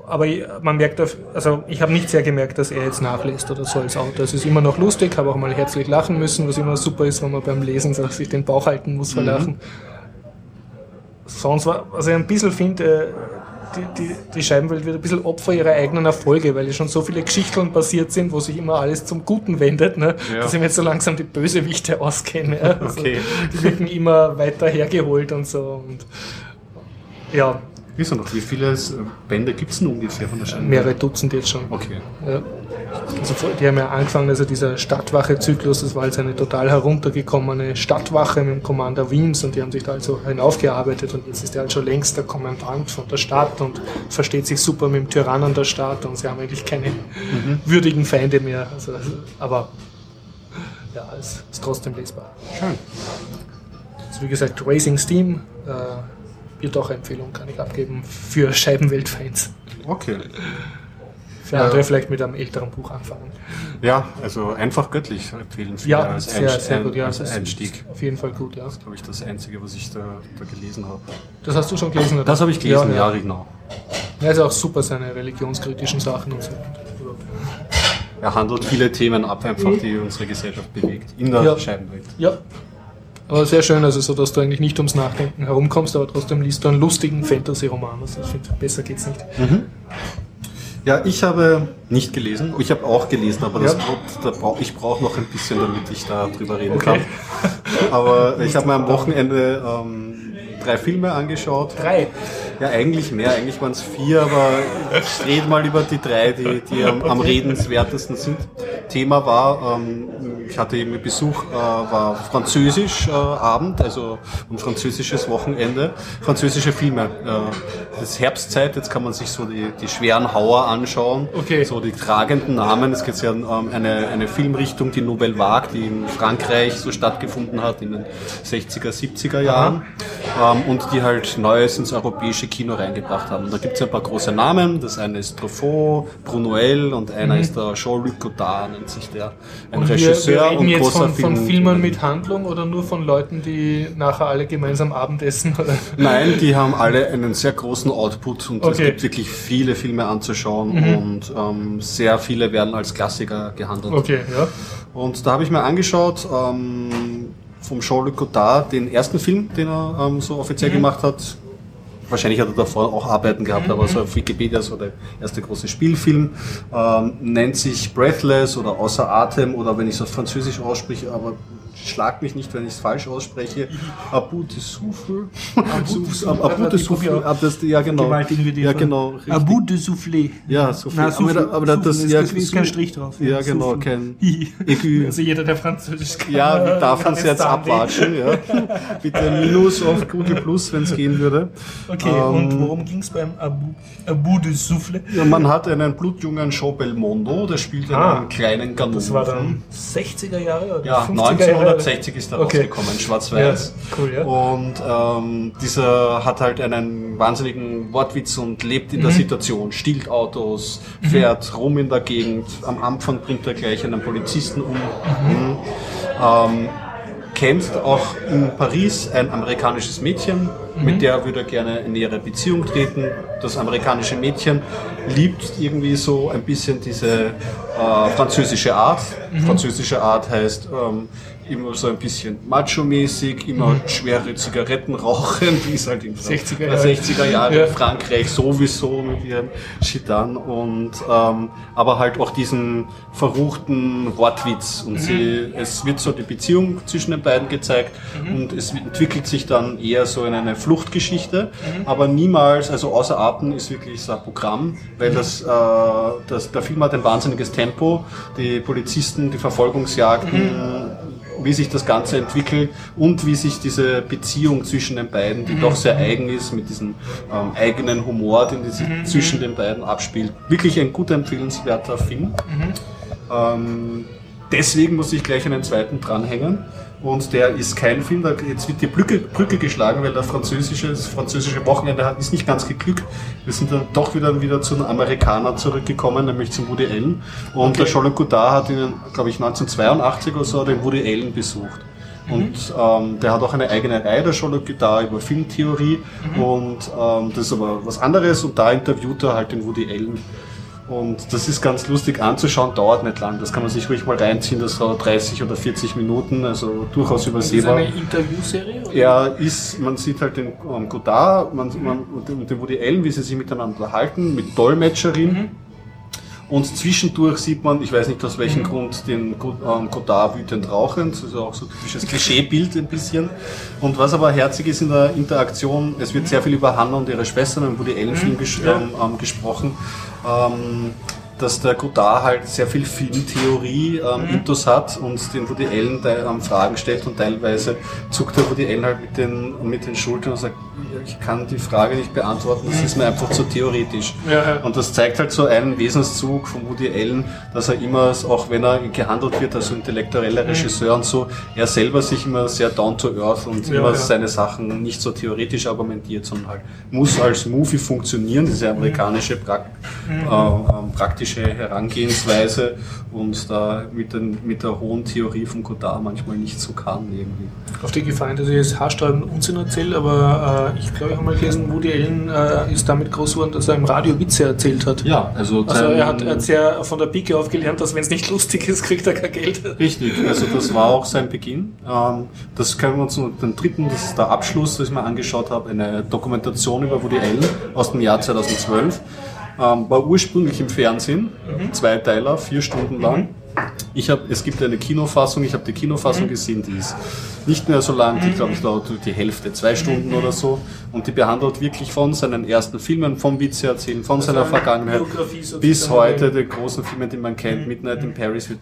Aber man merkt, auf- also ich habe nicht sehr gemerkt, dass er jetzt nachlässt oder so als Autor. Es ist immer noch lustig, habe auch mal herzlich lachen müssen, was immer super ist, wenn man beim Lesen sich den Bauch halten muss vor Lachen. Sonst, war, was ich ein bisschen finde, äh, die, die, die Scheibenwelt wird ein bisschen Opfer ihrer eigenen Erfolge, weil ja schon so viele Geschichten passiert sind, wo sich immer alles zum Guten wendet, ne? Ja. dass ich mir jetzt so langsam die Bösewichte auskenne. Ja? Also, Okay. Die wirken immer weiter hergeholt und so. Und, ja, Wisst ihr noch, wie viele Bände gibt es denn ungefähr von der Scheibenwelt? mehrere Dutzend jetzt schon. Okay. Ja. Also vor- die haben ja angefangen, also dieser Stadtwache-Zyklus, das war jetzt eine total heruntergekommene Stadtwache mit dem Commander Wiens und die haben sich da also hinaufgearbeitet und jetzt ist er halt schon längst der Kommandant von der Stadt und versteht sich super mit dem Tyrannen der Stadt und sie haben eigentlich keine würdigen Feinde mehr. Also, aber ja, es ist trotzdem lesbar. Schön. Also wie gesagt, Racing Steam, äh, wird auch Empfehlung, kann ich abgeben, für Scheibenwelt-Fans. Okay. Für Ja. andere vielleicht mit einem älteren Buch anfangen. Ja, also einfach göttlich empfehlen viele Ja, als, sehr, Einst- sehr gut. Ja, als das ist Einstieg. Auf jeden Fall gut, ja. glaube ich, das Einzige, was ich da, da gelesen habe. Das hast du schon gelesen, oder? Das habe ich gelesen, ja, ja. genau. Ja, ist auch super, seine religionskritischen Sachen und so. Er handelt viele Themen ab, einfach, die unsere Gesellschaft bewegt. In der Ja. Scheibenwelt. Ja. Aber sehr schön, also so, dass du eigentlich nicht ums Nachdenken herumkommst, aber trotzdem liest du einen lustigen Fantasy-Roman. Also ich finde, besser geht's nicht. Ja, ich habe nicht gelesen. Ich habe auch gelesen, aber das, Ja. da brauch, ich brauche noch ein bisschen, damit ich da drüber reden Okay. kann. Aber ich habe mir am Wochenende ähm, drei Filme angeschaut. Drei. Ja, eigentlich mehr, eigentlich waren es vier, aber ich rede mal über die drei, die, die am, am redenswertesten sind. Thema war, ähm, ich hatte eben Besuch, äh, war Französisch äh, Abend, also ein französisches Wochenende, französische Filme. Äh, das ist Herbstzeit, jetzt kann man sich so die, die schweren Hauer anschauen, Okay. so die tragenden Namen. Es gibt ja ähm, eine, eine Filmrichtung, die Nouvelle Vague, die in Frankreich so stattgefunden hat in den 60er, 70er Jahren ähm, und die halt Neues ins europäische Kino reingebracht haben. Und da gibt es ein paar große Namen. Das eine ist Truffaut, Brunoel und einer ist der Jean-Luc Godard, nennt sich der. Ein Und wir, Regisseur wir reden und jetzt großer von, von Film- Filmen mit Handlung oder nur von Leuten, die nachher alle gemeinsam Abendessen? Nein, die haben alle einen sehr großen Output und es Okay. Mhm. gibt wirklich viele Filme anzuschauen und ähm, sehr viele werden als Klassiker gehandelt. Okay, ja. Und da habe ich mir angeschaut, ähm, vom Jean-Luc Godard, den ersten Film, den er ähm, so offiziell Mhm. gemacht hat. Wahrscheinlich hat er davor auch Arbeiten gehabt, Mhm. aber so auf Wikipedia so der erste große Spielfilm. Ähm, nennt sich Breathless oder Außer Atem oder wenn ich es auf Französisch ausspreche, aber schlag mich nicht, wenn ich es falsch ausspreche, Abu de Souffle. Abu de Souffle, ja genau. Ja, genau Abu de Souffle. Ja, Souffle. Na, Souffle. Aber, aber das, Souffle. Ja, ist, ist kein Strich drauf. Ja, ja genau, kein Écu. Also jeder, der Französisch kann. Ja, wir darf uns jetzt abwatschen. Ja. Bitte Minus auf Google Plus, wenn es gehen würde. Okay, ähm, und worum ging es beim Abut Abu de Souffle? Ja, man hat einen blutjungen Jean Belmondo, der spielt ah, einen kleinen Ganoven. Das war dann 60er Jahre oder ja, 50er 1900 360 ist da okay. rausgekommen, schwarz-weiß. Ja, cool, ja. Und ähm, dieser hat halt einen wahnsinnigen Wortwitz und lebt in mhm. der Situation, stiehlt Autos, mhm. fährt rum in der Gegend. Am Anfang bringt er gleich einen Polizisten um. Mhm. mhm. Ähm, kämpft auch in Paris ein amerikanisches Mädchen, Mhm. mit der würde er gerne in nähere Beziehung treten. Das amerikanische Mädchen liebt irgendwie so ein bisschen diese äh, französische Art. Mhm. Französische Art heißt ähm, immer so ein bisschen macho-mäßig, immer schwere Zigaretten rauchen, wie es halt in 60er äh, Jahre. 60er Jahre Ja. in Frankreich sowieso mit ihren Chitan und ähm, aber halt auch diesen verruchten Wortwitz und sie, es wird so die Beziehung zwischen den beiden gezeigt und es entwickelt sich dann eher so in eine Fluchtgeschichte, aber niemals, also außer Atem ist wirklich so ein Programm, weil das, äh, das der Film hat ein wahnsinniges Tempo, die Polizisten, die Verfolgungsjagden, wie sich das Ganze entwickelt und wie sich diese Beziehung zwischen den beiden, die doch sehr eigen ist, mit diesem ähm, eigenen Humor, den sich zwischen den beiden abspielt. Wirklich ein gut empfehlenswerter Film. Ähm, deswegen muss ich gleich einen zweiten dranhängen. Und der ist kein Film, da jetzt wird die Brücke, Brücke geschlagen, weil der französische, das französische Wochenende hat, ist nicht ganz geglückt. Wir sind dann doch wieder, wieder zu den Amerikanern zurückgekommen, nämlich zum Woody Allen. Und der Jean-Luc Godard hat ihn, glaube ich, 1982 oder so den Woody Allen besucht. Und ähm, der hat auch eine eigene Reihe, der Godard, über Filmtheorie. Und ähm, das ist aber was anderes. Und da interviewt er halt den Woody Allen. Und das ist ganz lustig anzuschauen, dauert nicht lang. Das kann man sich ruhig mal reinziehen, das dauert 30 oder 40 Minuten, also durchaus Das ist übersehbar. eine Interviewserie? oder? Er ist, man sieht halt den ähm, Godard man, man, und den- Woody Allen, wie sie sich miteinander unterhalten, mit Dolmetscherin. Und zwischendurch sieht man, ich weiß nicht aus welchem Grund, den Go- ähm, Godard wütend rauchend. Das ist auch so ein typisches Klischeebild ein bisschen. Und was aber herzig ist in der Interaktion, es wird sehr viel über Hannah und ihre Schwestern im Woody Allen-Film ges ähm, ähm, gesprochen. Ähm, dass der Godard halt sehr viel Filmtheorie ähm, Intus hat und den Woody Allen ähm, Fragen stellt und teilweise zuckt der Woody Allen halt mit den, mit den Schultern und sagt, ich kann die Frage nicht beantworten, das ist mir einfach zu theoretisch. Ja, ja. Und das zeigt halt so einen Wesenszug von Woody Allen, dass er immer, auch wenn er gehandelt wird als intellektueller Regisseur und so, er selber sich immer sehr down to earth und Ja, immer seine Sachen nicht so theoretisch argumentiert, sondern halt muss als Movie funktionieren, diese amerikanische Prak äh, ähm, praktische Herangehensweise und da mit, den, mit der hohen Theorie von Godard manchmal nicht so kann irgendwie. Auf die Gefahr, hin, dass ich jetzt haarsträubenden Unsinn erzähle, aber äh, ich glaube, ich habe mal gelesen, Woody Allen äh, ist damit groß geworden, dass er im Radio Witze erzählt hat. Ja, also, Also er hat, hat sehr von der Pike auf gelernt, dass wenn es nicht lustig ist, kriegt er kein Geld. Richtig, also das war auch sein Beginn. Ähm, das können wir uns noch den dritten, das ist der Abschluss, das ich mir angeschaut habe, eine Dokumentation über Woody Allen aus dem Jahr 2012. Ähm, war ursprünglich im Fernsehen, Zweiteiler, vier Stunden lang. Ich habe, es gibt eine Kinofassung, ich habe die Kinofassung mhm. gesehen, die ist nicht mehr so lang, die glaube ich dauert die Hälfte, zwei Stunden mhm. oder so. Und die behandelt wirklich von seinen ersten Filmen, vom Witze erzählen, von also seiner Vergangenheit bis heute die großen Filme, die man kennt. Mhm. Midnight in Paris wird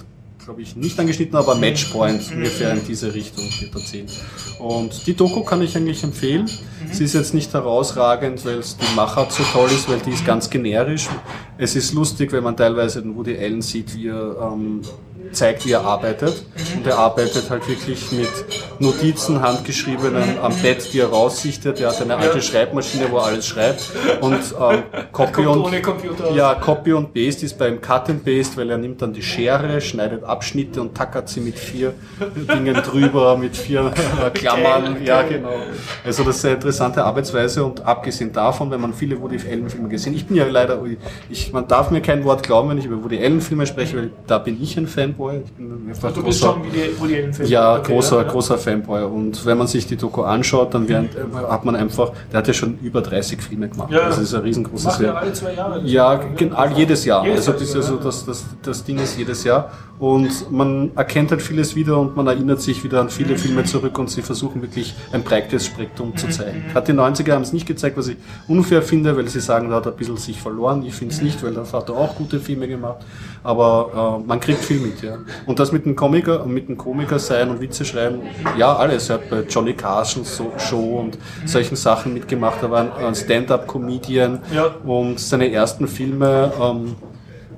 glaube ich, nicht angeschnitten, aber Matchpoint ungefähr in diese Richtung wird erzählt. Und die Doku kann ich eigentlich empfehlen. Sie ist jetzt nicht herausragend, weil es die Machart so toll ist, weil die ist ganz generisch. Es ist lustig, wenn man teilweise den Woody Allen sieht, wie er ähm, zeigt, wie er arbeitet. Und er arbeitet halt wirklich mit Notizen, handgeschriebenen am Bett, die er raussichtet. Er hat eine alte Schreibmaschine, wo er alles schreibt. Und ähm, Copy und ja, Copy und Paste ist beim Cut and Paste, weil er nimmt dann die Schere, schneidet Abschnitte und tackert sie mit vier Dingen drüber, mit vier äh, Klammern. Ja, genau. Also das ist eine interessante Arbeitsweise und abgesehen davon, wenn man viele Woody Allen Filme gesehen, ich bin ja leider, ich, man darf mir kein Wort glauben, wenn ich über Woody Allen Filme spreche, weil da bin ich ein Fan Fanboy. Ich bin einfach du bist schon wie Woody Allen Fanboy. Ja, okay, großer, ja. großer Fanboy. Und wenn man sich die Doku anschaut, dann während, äh, hat man einfach, der hat ja schon über 30 Filme gemacht. Ja, das ist ein riesengroßes Macht ja alle zwei Jahre. Ja, all, jedes Jahr. Jedes also, das, also das, das, das Ding ist jedes Jahr. Und man erkennt halt vieles wieder und man erinnert sich wieder an viele mhm. Filme zurück und sie versuchen wirklich ein breites Spektrum zu mhm. zeigen. Hat die 90er haben es nicht gezeigt, was ich unfair finde, weil sie sagen, da hat er ein bisschen sich verloren. Ich finde es nicht, weil der hat auch gute Filme gemacht. Aber äh, man kriegt viel mit, ja. Und das mit dem Komiker und mit dem Komiker sein und Witze schreiben, ja, alles. Er hat bei Johnny Carsons Show und solchen Sachen mitgemacht. Er war ein Stand-up-Comedian ja. und seine ersten Filme ähm,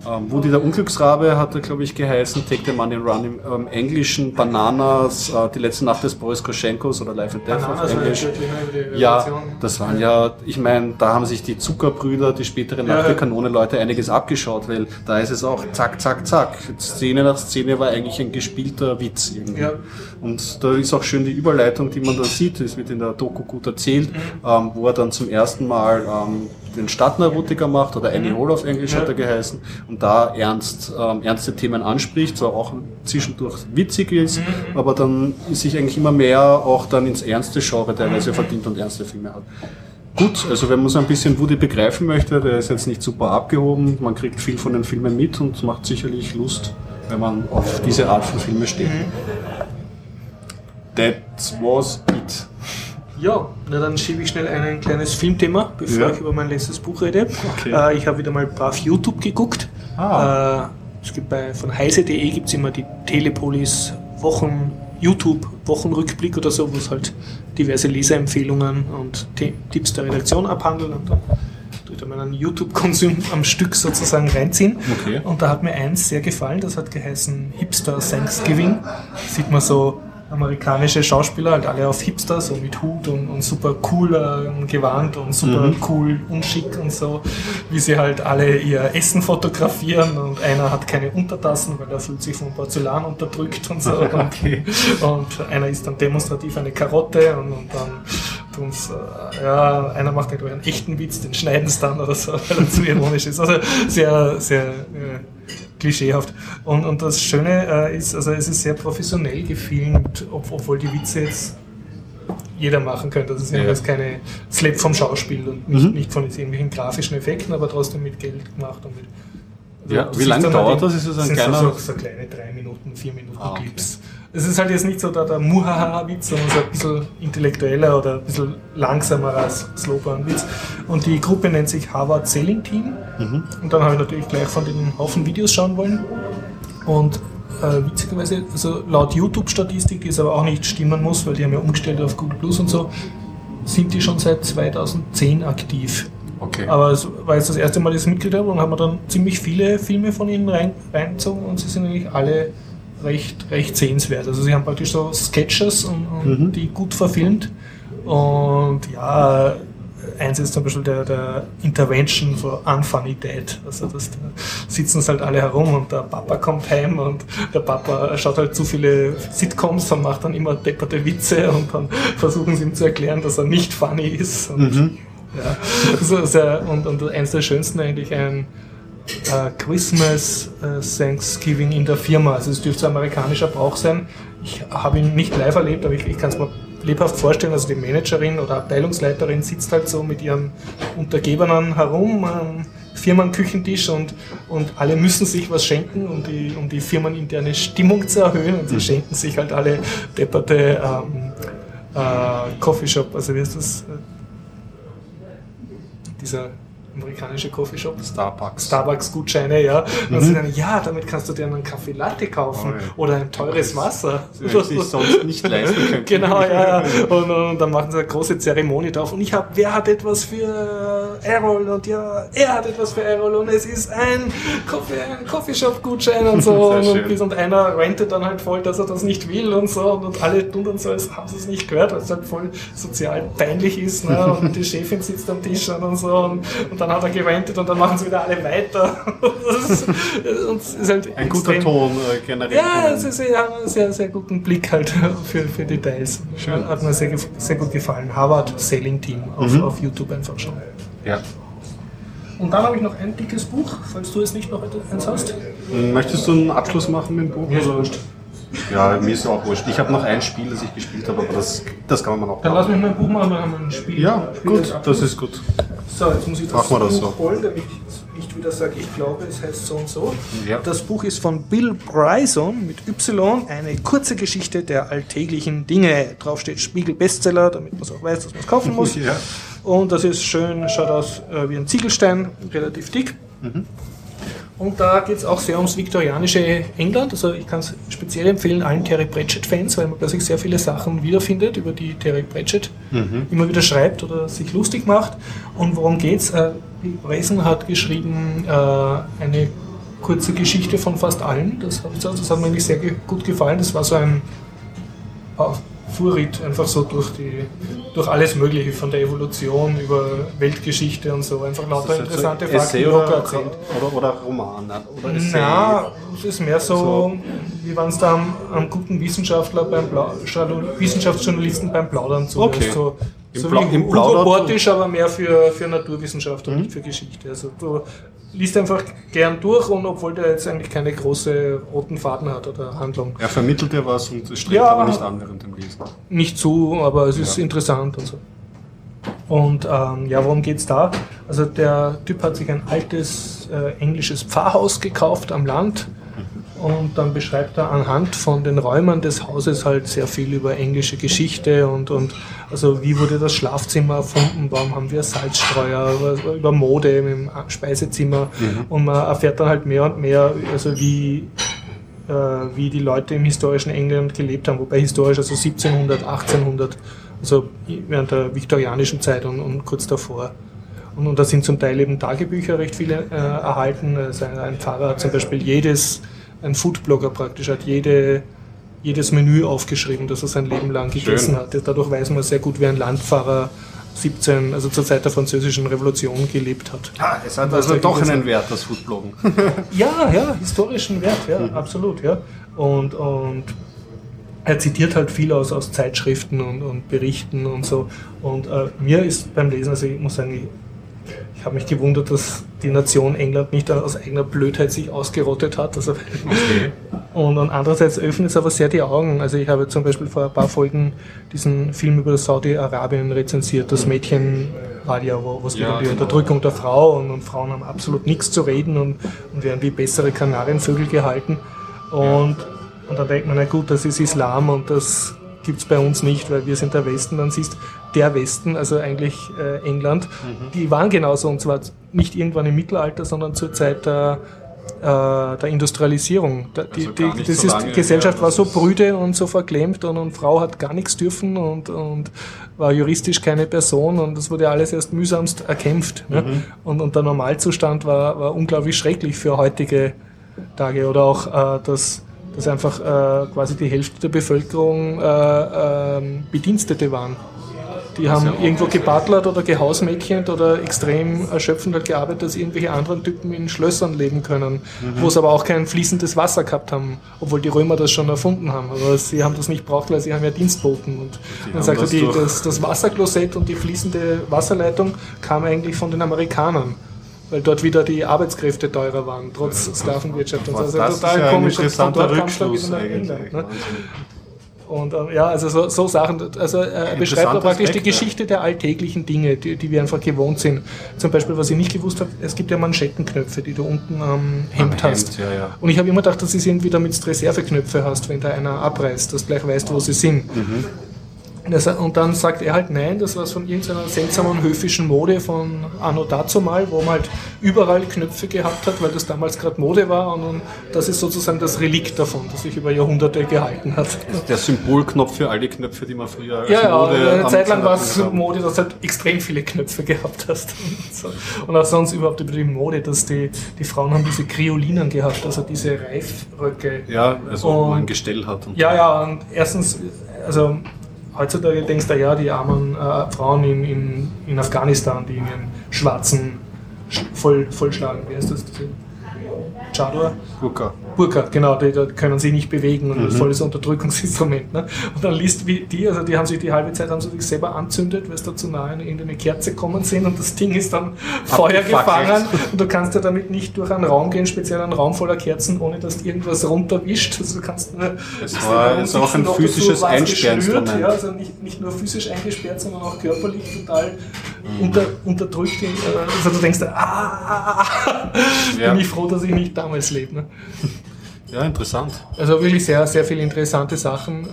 ähm, Woody der Unglücksrabe hat er, glaube ich, geheißen. Take the Money Run im ähm, Englischen. Bananas, äh, die letzte Nacht des Boris Koschenkos oder Life and Death Bananas auf Englisch. Ja, das waren ja, ich meine, da haben sich die Zuckerbrüder, die spätere Nacht der Kanone Leute einiges abgeschaut, weil da ist es auch zack, zack, zack. Szene nach Szene war eigentlich ein gespielter Witz irgendwie. Ja. Und da ist auch schön die Überleitung, die man da sieht. Es wird in der Doku gut erzählt, mhm. ähm, wo er dann zum ersten Mal ähm, den Stadtneurotiker macht oder Annie. Hall auf Englisch hat er geheißen und da ernst, ähm, ernste Themen anspricht, zwar auch zwischendurch witzig ist, mhm. aber dann sich eigentlich immer mehr auch dann ins ernste Genre teilweise mhm. verdient und ernste Filme hat. Gut, also wenn man so ein bisschen Woody begreifen möchte, der ist jetzt nicht super abgehoben, man kriegt viel von den Filmen mit und macht sicherlich Lust, wenn man auf diese Art von Filme steht. Mhm. That was it. Ja, na dann schiebe ich schnell ein kleines Filmthema, bevor ja. ich über mein letztes Buch rede. Okay. Äh, ich habe wieder mal brav YouTube geguckt. Ah. Äh, es gibt bei, von heise.de gibt es immer die Telepolis Wochen, YouTube Wochenrückblick oder so, wo es halt diverse Leserempfehlungen und Tipps der Redaktion abhandeln und dann tue ich meinen YouTube-Konsum am Stück sozusagen reinziehen. Okay. Und da hat mir eins sehr gefallen, das hat geheißen Hipster Thanksgiving. Sieht man so amerikanische Schauspieler, halt alle auf Hipster, so mit Hut und, und super cool äh, Gewand und super mhm. cool unschick und so, wie sie halt alle ihr Essen fotografieren und einer hat keine Untertassen, weil er fühlt sich vom Porzellan unterdrückt und so. okay. und, einer isst dann demonstrativ eine Karotte und, und dann tun's, äh, ja, einer macht halt einen echten Witz, den schneiden sie dann oder so, weil er zu ironisch ist. Also sehr, sehr äh, klischeehaft. Und, und das Schöne äh, ist, also es ist sehr professionell gefilmt, ob, obwohl die Witze jetzt jeder machen könnte. Das ist ja jetzt keine Slap vom Schauspiel und nicht, mhm. nicht von irgendwelchen grafischen Effekten, aber trotzdem mit Geld gemacht und mit. Also ja, wie lange dauert das? Ist das ein kleiner? So, so kleine drei Minuten, vier Minuten ah, okay. Es ist halt jetzt nicht so der, der Muhaha-Witz, sondern so ein bisschen intellektueller oder ein bisschen langsamer als Slowburn-Witz. Und die Gruppe nennt sich Harvard Sailing Team. Mhm. Und dann habe ich natürlich gleich von den Haufen Videos schauen wollen. Und äh, witzigerweise, also laut YouTube-Statistik, die es aber auch nicht stimmen muss, weil die haben ja umgestellt auf Google Plus und so, sind die schon seit 2010 aktiv. Okay. Aber es war jetzt das erste Mal, dass ich es mitgekriegt habe und haben wir dann ziemlich viele Filme von ihnen rein, reingezogen und sie sind eigentlich alle recht, recht sehenswert. Also sie haben praktisch so Sketches und, und mhm. die gut verfilmt. Und ja, eins ist zum Beispiel der, der Intervention for Unfunny Dad. Also das, da sitzen halt alle herum und der Papa kommt heim und der Papa schaut halt zu viele Sitcoms und macht dann immer depperte Witze und dann versuchen sie ihm zu erklären, dass er nicht funny ist. Und, mhm. ja, also sehr, und, und eins der schönsten eigentlich ein äh, Christmas äh, Thanksgiving in der Firma. Also es dürfte ein amerikanischer Brauch sein. Ich habe ihn nicht live erlebt, aber ich, ich kann es mir lebhaft vorstellen. Also die Managerin oder Abteilungsleiterin sitzt halt so mit ihren Untergebenen herum, ähm, Firmenküchentisch und, und alle müssen sich was schenken, um die, um die firmeninterne Stimmung zu erhöhen und sie mhm. schenken sich halt alle depperte ähm, äh, Coffeeshop, also wie heißt das? Dieser amerikanische Coffeeshop. Starbucks. Starbucks-Gutscheine, ja. Mhm. Und sie dann, ja, damit kannst du dir einen Kaffee Latte kaufen oh, oder ein teures Wasser. Das sich sonst nicht leisten können. genau, ja. Und, und, dann machen sie eine große Zeremonie drauf. Und ich habe, wer hat etwas für Errol? Und ja, er hat etwas für Errol. Und es ist ein, Coffee, ein Coffeeshop-Gutschein und so. und, und, einer rentet dann halt voll, dass er das nicht will und so. Und, und alle tun dann so, als haben sie es nicht gehört, weil es halt voll sozial peinlich ist. Ne? Und die Chefin sitzt am Tisch und so. Und, und dann hat er gewendet und dann machen sie wieder alle weiter. ist, halt Ein extrem, guter Ton äh, generell. Ja, es ist ja einen sehr, sehr guten Blick halt für, für Details. Schön. Hat mir sehr, sehr gut gefallen. Harvard Sailing Team auf, mhm. auf YouTube einfach schon. Ja. Und dann habe ich noch ein dickes Buch, falls du es nicht noch eins hast. Möchtest du einen Abschluss machen mit dem Buch? Ja, so. Ja, mir ist auch wurscht. Ich habe noch ein Spiel, das ich gespielt habe, aber das, das kann man auch. Dann lass mich mein Buch machen, dann haben wir ein Spiel. Ja, Spiel gut, das ist gut. So, jetzt muss ich das, das Buch so. holen, damit ich nicht wieder sage, ich glaube, es heißt so und so. Ja. Das Buch ist von Bill Bryson mit Y, eine kurze Geschichte der alltäglichen Dinge. Drauf steht Spiegel Bestseller, damit man es auch weiß, dass man es kaufen muss. Ja. Und das ist schön, schaut aus äh, wie ein Ziegelstein, relativ dick. Mhm. Und da geht es auch sehr ums viktorianische England. Also ich kann es speziell empfehlen allen Terry Pratchett-Fans, weil man sich sehr viele Sachen wiederfindet, über die Terry Pratchett mhm. immer wieder schreibt oder sich lustig macht. Und worum geht's? Äh, Resen hat geschrieben äh, eine kurze Geschichte von fast allen. Das, das hat mir eigentlich sehr gut gefallen. Das war so ein Fuhrritt einfach so durch, die, durch alles Mögliche, von der Evolution über Weltgeschichte und so. Einfach lauter interessante so Fakten oder, erzählt. Oder, oder Roman? Oder Essay? Na, es ist mehr so, so. Wie wenn es da am, am, guten Wissenschaftler beim Bla Wissenschaftsjournalisten beim Plaudern zu okay. So, Im so wie Hugo aber mehr für, für Naturwissenschaft und mhm. nicht für Geschichte. Also du liest einfach gern durch und obwohl der jetzt eigentlich keine große roten Faden hat oder Handlung. Er vermittelt dir was und es strebt ja, aber nicht an während dem Lesen. Nicht zu, aber es ist ja. interessant und so. Und ähm, ja, worum geht's da? Also der Typ hat sich ein altes äh, englisches Pfarrhaus gekauft am Land und dann beschreibt er anhand von den Räumen des Hauses halt sehr viel über englische Geschichte und, und also wie wurde das Schlafzimmer erfunden, warum haben wir Salzstreuer, über Mode im Speisezimmer mhm. und man erfährt dann halt mehr und mehr, also wie, äh, wie die Leute im historischen England gelebt haben, wobei historisch also 1700, 1800, also während der viktorianischen Zeit und, und kurz davor. Und, und da sind zum Teil eben Tagebücher recht viele äh, erhalten. Also ein Pfarrer hat zum Beispiel jedes ein Foodblogger praktisch, hat jede, jedes Menü aufgeschrieben, das er sein Leben lang gegessen Schön. hat. Dadurch weiß man sehr gut, wie ein Landfahrer 17, also zur Zeit der französischen Revolution gelebt hat. Ah, es hat also doch einen Wert, das Foodbloggen. ja, ja, historischen Wert, ja, mhm. absolut, ja. Und, und er zitiert halt viel aus, aus Zeitschriften und, und Berichten und so. Und äh, mir ist beim Lesen, also ich muss sagen, ich habe mich gewundert, dass die Nation England nicht aus eigener Blödheit sich ausgerottet hat. Also okay. und, andererseits öffnet es aber sehr die Augen. Also ich habe zum Beispiel vor ein paar Folgen diesen Film über Saudi-Arabien rezensiert. Das Mädchen war ja, wo es ja, um die genau. Unterdrückung der Frau und, und, Frauen haben absolut nichts zu reden und, und werden wie bessere Kanarienvögel gehalten. Und, und dann denkt man, na gut, das ist Islam und das gibt es bei uns nicht, weil wir sind der Westen. Dann siehst der Westen, also eigentlich äh, England, mhm. die waren genauso und zwar nicht irgendwann im Mittelalter, sondern zur Zeit der, äh, der Industrialisierung. Da, die, also die, das so ist, die Gesellschaft ja, war so brüde und so verklemmt und, und Frau hat gar nichts dürfen und, und war juristisch keine Person und das wurde alles erst mühsamst erkämpft. Ne? Mhm. Ne? Und, und der Normalzustand war, war unglaublich schrecklich für heutige Tage oder auch äh, das dass einfach äh, quasi die Hälfte der Bevölkerung äh, äh, Bedienstete waren. Die haben ja irgendwo gebutlert oder gehausmädchent oder extrem erschöpfend halt gearbeitet, dass irgendwelche anderen Typen in Schlössern leben können, mhm. wo sie aber auch kein fließendes Wasser gehabt haben, obwohl die Römer das schon erfunden haben. Aber sie haben das nicht braucht, weil sie haben ja Dienstboten. Und man sagt, das, die, das, das Wasserklosett und die fließende Wasserleitung kam eigentlich von den Amerikanern weil dort wieder die Arbeitskräfte teurer waren, trotz Sklavenwirtschaft. Und so. Also das total ist ja komisch. Ein interessanter Rückschluss eigentlich. England, ne? Und äh, ja, also so, so Sachen, also äh, er beschreibt da praktisch Aspekt, die Geschichte der alltäglichen Dinge, die, die, wir einfach gewohnt sind. Zum Beispiel, was ich nicht gewusst habe, es gibt ja Manschettenknöpfe, die du unten am Hemd am hast. Hemd, ja, ja. Und ich habe immer gedacht, dass es irgendwie damit Reserveknöpfe hast, wenn da einer abreißt, dass du gleich weißt, wo sie sind. Mhm. Und dann sagt er halt nein, das war von irgendeiner seltsamen höfischen Mode von Anno dazu mal, wo man halt überall Knöpfe gehabt hat, weil das damals gerade Mode war und das ist sozusagen das Relikt davon, das sich über Jahrhunderte gehalten hat. Der Symbolknopf für alle Knöpfe, die man früher als ja, Mode Ja, eine Zeit lang war es Mode, dass du halt extrem viele Knöpfe gehabt hast. Und, so. und auch sonst überhaupt über die Mode, dass die, die Frauen haben diese Kriolinen gehabt, also diese Reifröcke. Ja, also und, wo man ein Gestell hat. ja, ja, und erstens, also heutzutage denkst du ja, die armen äh, Frauen in, in, in Afghanistan, die in ihren schwarzen voll, vollschlagen, wie heißt das? Chador? Burka. Burka, genau, die, die können sich nicht bewegen und mhm. volles Unterdrückungsinstrument. Ne? Und dann liest wie die, also die haben sich die halbe Zeit haben sie sich selber anzündet, weil sie da zu nahe in eine Kerze kommen sind und das Ding ist dann Feuer gefangen und du kannst ja damit nicht durch einen Raum gehen, speziell einen Raum voller Kerzen, ohne dass irgendwas runterwischt. Also du kannst nur, es war jetzt auch ein physisches Einsperrinstrument. Ja, also nicht, nicht nur physisch eingesperrt, sondern auch körperlich total. Unter, unterdrückt. Äh, also du denkst, ah, ja. bin ich froh, dass ich nicht damals lebe. Ne? Ja, interessant. Also wirklich sehr, sehr viele interessante Sachen.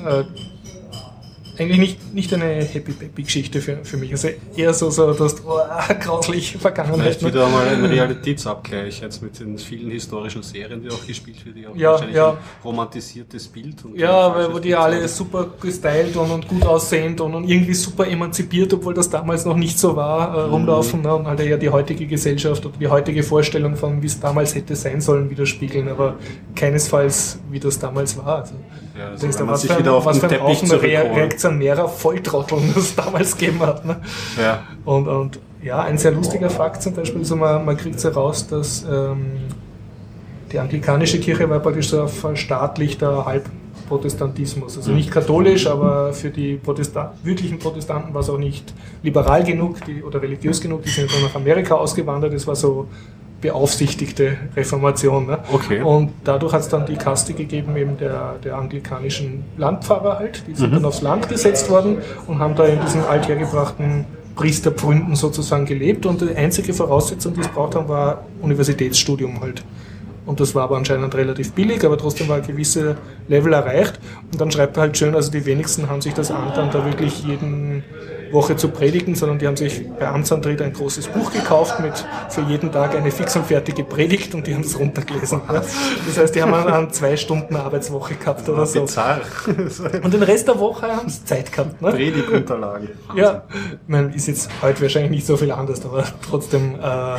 Eigentlich nicht, nicht eine Happy Baby Geschichte für, für mich. Also eher so, so dass oh, grauslich Vergangenheit. Vielleicht wieder mal ein Realitätsabgleich jetzt mit den vielen historischen Serien, die auch gespielt werden. Auch ja, ja. ein romantisiertes Bild. ja, weil wo die alle super gestylt und, und gut aussehend und, und, irgendwie super emanzipiert, obwohl das damals noch nicht so war, äh, rumlaufen. Mhm. Ne? Und halt ja die heutige Gesellschaft oder die heutige Vorstellung von, wie es damals hätte sein sollen, widerspiegeln, aber keinesfalls, wie das damals war. Also, ja, also denkst, was, für, was für ein reaktionärer Volltrotteln das damals gegeben hat. Ne? Ja. Und, und ja, ein sehr lustiger Fakt zum Beispiel, so man, man kriegt heraus, dass ähm, die anglikanische Kirche war praktisch so ein verstaatlichter Halbprotestantismus. Also nicht katholisch, aber für die Protestan wirklichen Protestanten war es auch nicht liberal genug die, oder religiös genug. Die sind dann nach Amerika ausgewandert. Das war so beaufsichtigte Reformation. Ne? Okay. Und dadurch hat es dann die Kaste gegeben, eben der, der anglikanischen Landpfarrer halt, die sind mhm. dann aufs Land gesetzt worden und haben da in diesen althergebrachten Priesterpfründen sozusagen gelebt und die einzige Voraussetzung, die es braucht haben, war Universitätsstudium halt. Und das war aber anscheinend relativ billig, aber trotzdem war ein gewisser Level erreicht. Und dann schreibt er halt schön, also die wenigsten haben sich das angetan, da wirklich jeden Woche zu predigen, sondern die haben sich bei Amtsantritt ein großes Buch gekauft mit für jeden Tag eine fix und fertige Predigt und die haben es runtergelesen. Das heißt, die haben eine zwei Stunden Arbeitswoche gehabt oder so. Bizarr. Und den Rest der Woche haben sie Zeit gehabt. Ne? Predigtunterlagen. Ja, ich meine, ist jetzt heute wahrscheinlich nicht so viel anders, aber trotzdem äh,